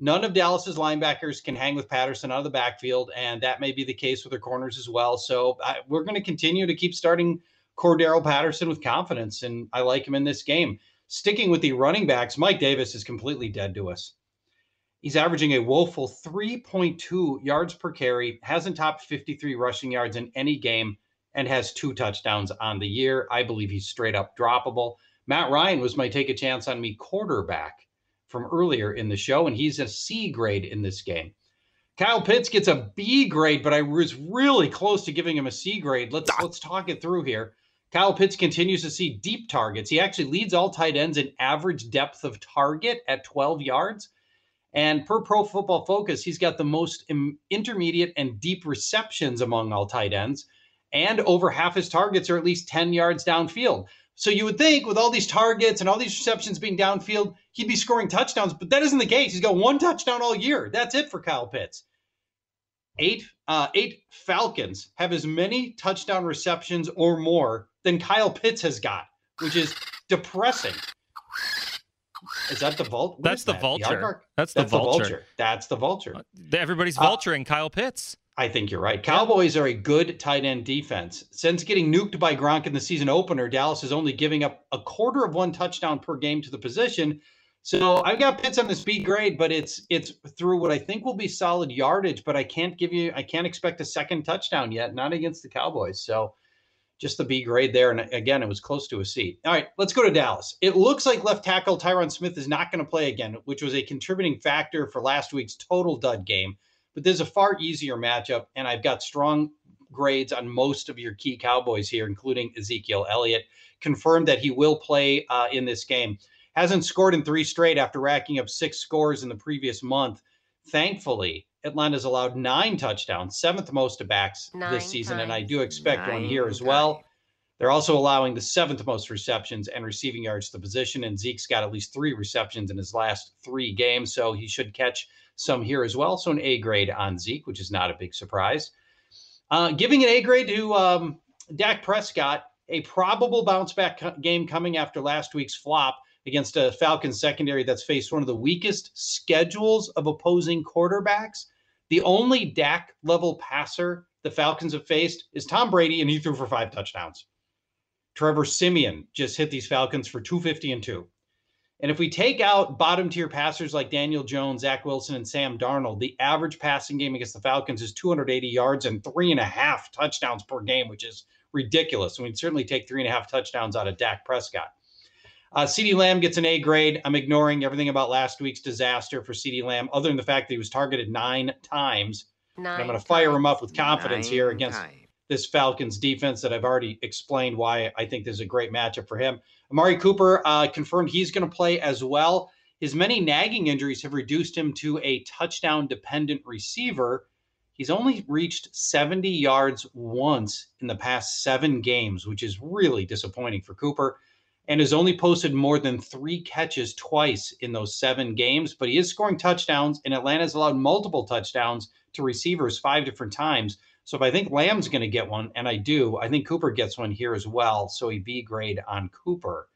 None of Dallas's linebackers can hang with Patterson out of the backfield, and that may be the case with their corners as well. So I, we're going to continue to keep starting Cordarrelle Patterson with confidence, and I like him in this game. Sticking with the running backs, Mike Davis is completely dead to us. He's averaging a woeful 3.2 yards per carry, hasn't topped 53 rushing yards in any game, and has two touchdowns on the year. I believe he's straight up droppable. Matt Ryan was my take a chance on me quarterback from earlier in the show, and he's a C grade in this game. Kyle Pitts gets a B grade, but I was really close to giving him a C grade. Let's ah. let's talk it through here. Kyle Pitts continues to see deep targets. He actually leads all tight ends in average depth of target at 12 yards. And per Pro Football Focus, he's got the most im- intermediate and deep receptions among all tight ends. And over half his targets are at least 10 yards downfield. So you would think with all these targets and all these receptions being downfield, he'd be scoring touchdowns, but that isn't the case. He's got one touchdown all year. That's it for Kyle Pitts. Eight, uh, eight Falcons have as many touchdown receptions or more than Kyle Pitts has got, which is depressing. Is that the vault? That's the that? vulture. aardvark? That's the That's the vulture. vulture. That's the vulture. Everybody's Uh, vulturing Kyle Pitts. I think you're right. Cowboys are a good tight end defense. Since getting nuked by Gronk in the season opener, Dallas is only giving up a quarter of one touchdown per game to the position. So I've got Pitts on the speed grade, but it's it's through what I think will be solid yardage. But I can't give you, I can't expect a second touchdown yet, not against the Cowboys. So just the B grade there. And again, it was close to a C. All right, let's go to Dallas. It looks like left tackle Tyron Smith is not going to play again, which was a contributing factor for last week's total dud game. But there's a far easier matchup, and I've got strong grades on most of your key Cowboys here, including Ezekiel Elliott. Confirmed that he will play uh, in this game. Hasn't scored in three straight after racking up six scores in the previous month. Thankfully, Atlanta's allowed nine touchdowns, seventh most to backs Nine this season, and I do expect one here Nine as well. They're also allowing the seventh most receptions and receiving yards to the position, and Zeke's got at least three receptions in his last three games, so he should catch some here as well. So an A grade on Zeke, which is not a big surprise. Uh, giving an A grade to um, Dak Prescott, a probable bounce back co- game coming after last week's flop against a Falcons secondary that's faced one of the weakest schedules of opposing quarterbacks. The only Dak level passer the Falcons have faced is Tom Brady, and he threw for five touchdowns. Trevor Siemian just hit these Falcons for 250 and two. And if we take out bottom tier passers like Daniel Jones, Zach Wilson, and Sam Darnold, the average passing game against the Falcons is 280 yards and three and a half touchdowns per game, which is ridiculous. And we'd certainly take three and a half touchdowns out of Dak Prescott. Uh, CeeDee Lamb gets an A grade. I'm ignoring everything about last week's disaster for CeeDee Lamb, other than the fact that he was targeted nine times. and I'm going to fire him up with confidence here against times. This Falcons defense that I've already explained why I think this is a great matchup for him. Amari Cooper uh, confirmed he's going to play as well. His many nagging injuries have reduced him to a touchdown dependent receiver. He's only reached 70 yards once in the past seven games, which is really disappointing for Cooper, and has only posted more than three catches twice in those seven games. But he is scoring touchdowns, and Atlanta's allowed multiple touchdowns to receivers five different times. So if I think Lamb's going to get one, and I do, I think Cooper gets one here as well. So a B grade on Cooper.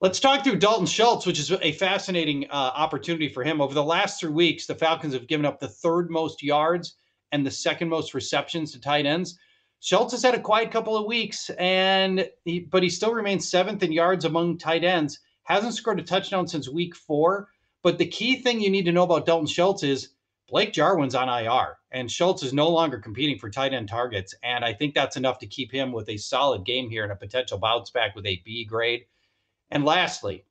Let's talk through Dalton Schultz, which is a fascinating uh, opportunity for him. Over the last three weeks, the Falcons have given up the third most yards and the second most receptions to tight ends. Schultz has had a quiet couple of weeks, and he, but he still remains seventh in yards among tight ends. Hasn't scored a touchdown since week four. But the key thing you need to know about Dalton Schultz is Blake Jarwin's on IR, and Schultz is no longer competing for tight end targets. And I think that's enough to keep him with a solid game here and a potential bounce back with a B grade. And lastly,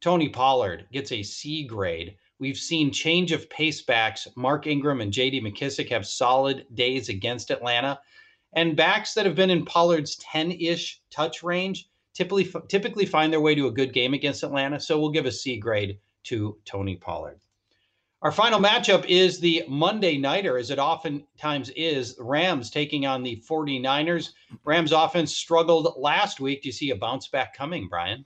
Tony Pollard gets a C grade. We've seen change of pace backs. Mark Ingram and JD McKissic have solid days against Atlanta. And backs that have been in Pollard's 10 ish touch range typically, typically find their way to a good game against Atlanta. So we'll give a C grade to Tony Pollard. Our final matchup is the Monday Nighter, as it oftentimes is. Rams taking on the 49ers. Rams offense struggled last week. Do you see a bounce back coming, Brian?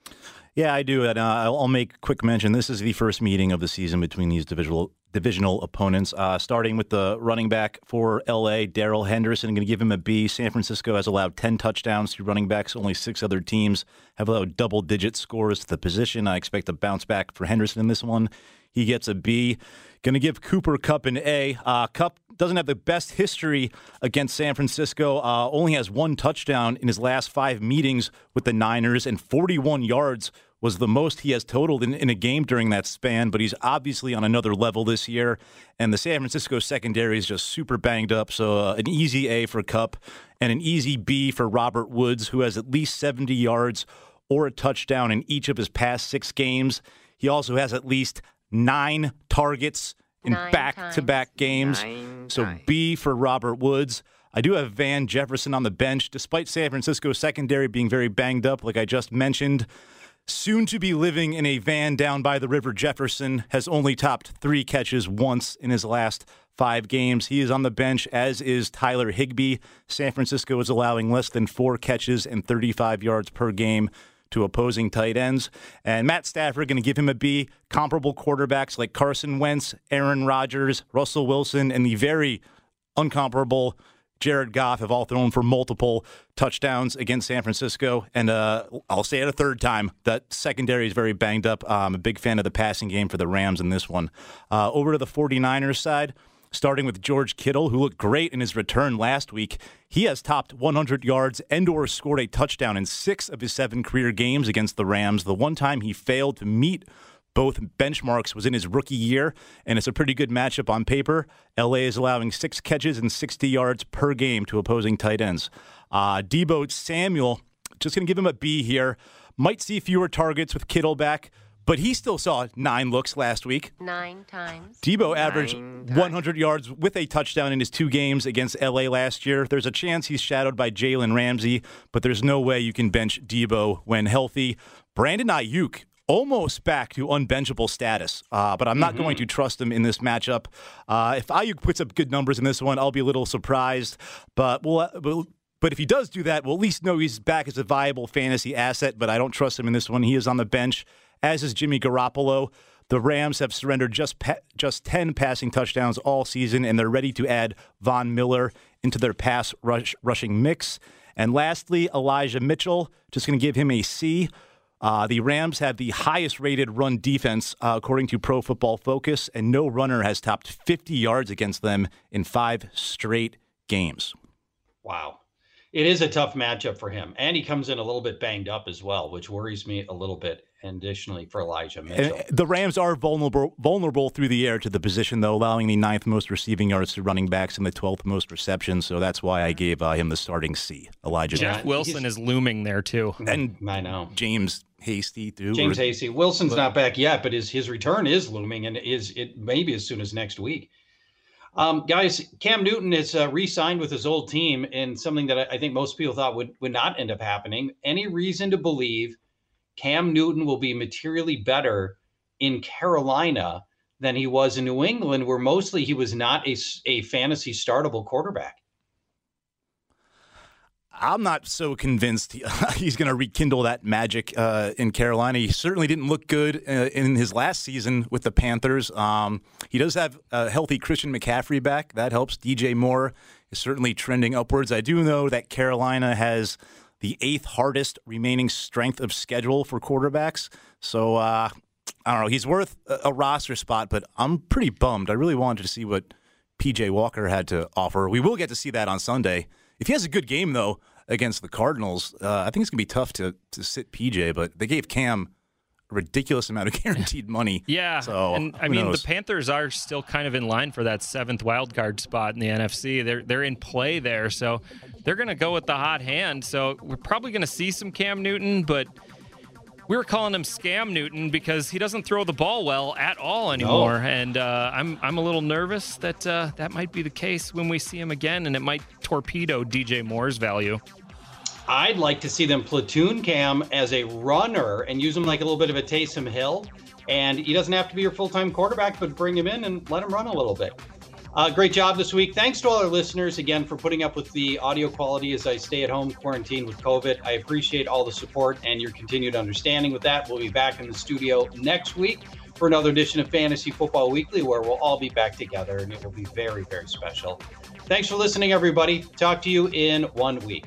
Yeah, I do. And uh, I'll make quick mention. This is the first meeting of the season between these divisional divisional opponents. Uh, starting with the running back for LA, Darrell Henderson. I'm going to give him a B. San Francisco has allowed 10 touchdowns to running backs. Only six other teams have allowed double digit scores to the position. I expect a bounce back for Henderson in this one. He gets a B. Going to give Cooper Kupp an A. Uh, Kupp doesn't have the best history against San Francisco. Uh, only has one touchdown in his last five meetings with the Niners, and 41 yards was the most he has totaled in, in a game during that span. But he's obviously on another level this year, and the San Francisco secondary is just super banged up. So uh, an easy A for Kupp, and an easy B for Robert Woods, who has at least 70 yards or a touchdown in each of his past six games. He also has at least nine targets in Nine back to back games. Nine so B for Robert Woods. I do have Van Jefferson on the bench, despite San Francisco's secondary being very banged up, like I just mentioned. Soon to be living in a van down by the river, Jefferson has only topped three catches once in his last five games. He is on the bench, as is Tyler Higbee. San Francisco is allowing less than four catches and 35 yards per game to opposing tight ends. And Matt Stafford going to give him a B. Comparable quarterbacks like Carson Wentz, Aaron Rodgers, Russell Wilson, and the very uncomparable Jared Goff have all thrown for multiple touchdowns against San Francisco. And uh, I'll say it a third time that secondary is very banged up. I'm a big fan of the passing game for the Rams in this one. Uh, over to the 49ers side starting with George Kittle, who looked great in his return last week. He has topped 100 yards and or scored a touchdown in six of his seven career games against the Rams. The one time he failed to meet both benchmarks was in his rookie year, and it's a pretty good matchup on paper. LA is allowing six catches and 60 yards per game to opposing tight ends. Uh, Deebo Samuel, just going to give him a B here. Might see fewer targets with Kittle back, but he still saw nine looks last week. Nine times. Deebo averaged 100 yards with a touchdown in his two games against LA last year. There's a chance he's shadowed by Jalen Ramsey, but there's no way you can bench Deebo when healthy. Brandon Aiyuk almost back to unbenchable status, uh, but I'm not mm-hmm. going to trust him in this matchup. Uh, if Aiyuk puts up good numbers in this one, I'll be a little surprised, but we'll, we'll but if he does do that, we'll at least know he's back as a viable fantasy asset. But I don't trust him in this one. He is on the bench as is Jimmy Garoppolo. The Rams have surrendered just just 10 passing touchdowns all season, and they're ready to add Von Miller into their pass rush, rushing mix. And lastly, Elijah Mitchell, just going to give him a C. Uh, the Rams have the highest rated run defense, uh, according to Pro Football Focus, and no runner has topped 50 yards against them in five straight games. Wow. It is a tough matchup for him. And he comes in a little bit banged up as well, which worries me a little bit additionally for Elijah Mitchell. And the Rams are vulnerable vulnerable through the air to the position, though, allowing the ninth most receiving yards to running backs and the 12th most receptions. So that's why I gave uh, him the starting C. Elijah Jeff Mitchell. Wilson is looming there, too. And I know. JaMycal Hasty, too. JaMycal Hasty. Wilson's but, not back yet, but his, his return is looming and is it maybe as soon as next week. Um, guys, Cam Newton is uh, re-signed with his old team in something that I, I think most people thought would would not end up happening. Any reason to believe Cam Newton will be materially better in Carolina than he was in New England, where mostly he was not a, a fantasy startable quarterback. I'm not so convinced he's going to rekindle that magic uh, in Carolina. He certainly didn't look good uh, in his last season with the Panthers. Um, he does have a healthy Christian McCaffrey back. That helps. DJ Moore is certainly trending upwards. I do know that Carolina has the eighth hardest remaining strength of schedule for quarterbacks. So uh, I don't know. He's worth a, roster spot, but I'm pretty bummed. I really wanted to see what PJ Walker had to offer. We will get to see that on Sunday. If he has a good game though against the Cardinals, uh, I think it's gonna be tough to to sit PJ. But they gave Cam ridiculous amount of guaranteed money. Yeah. So and I mean knows? the Panthers are still kind of in line for that seventh wild card spot in the NFC. They're they're in play there, so they're going to go with the hot hand. So we're probably going to see some Cam Newton, but we were calling him Scam Newton because he doesn't throw the ball well at all anymore, no. and uh, I'm I'm a little nervous that uh, that might be the case when we see him again, and it might torpedo DJ Moore's value. I'd like to see them platoon Cam as a runner and use him like a little bit of a Taysom Hill. And he doesn't have to be your full time quarterback, but bring him in and let him run a little bit. Uh, great job this week. Thanks to all our listeners again for putting up with the audio quality as I stay at home quarantined with COVID. I appreciate all the support and your continued understanding with that. We'll be back in the studio next week for another edition of Fantasy Football Weekly where we'll all be back together and it will be very, very special. Thanks for listening, everybody. Talk to you in one week.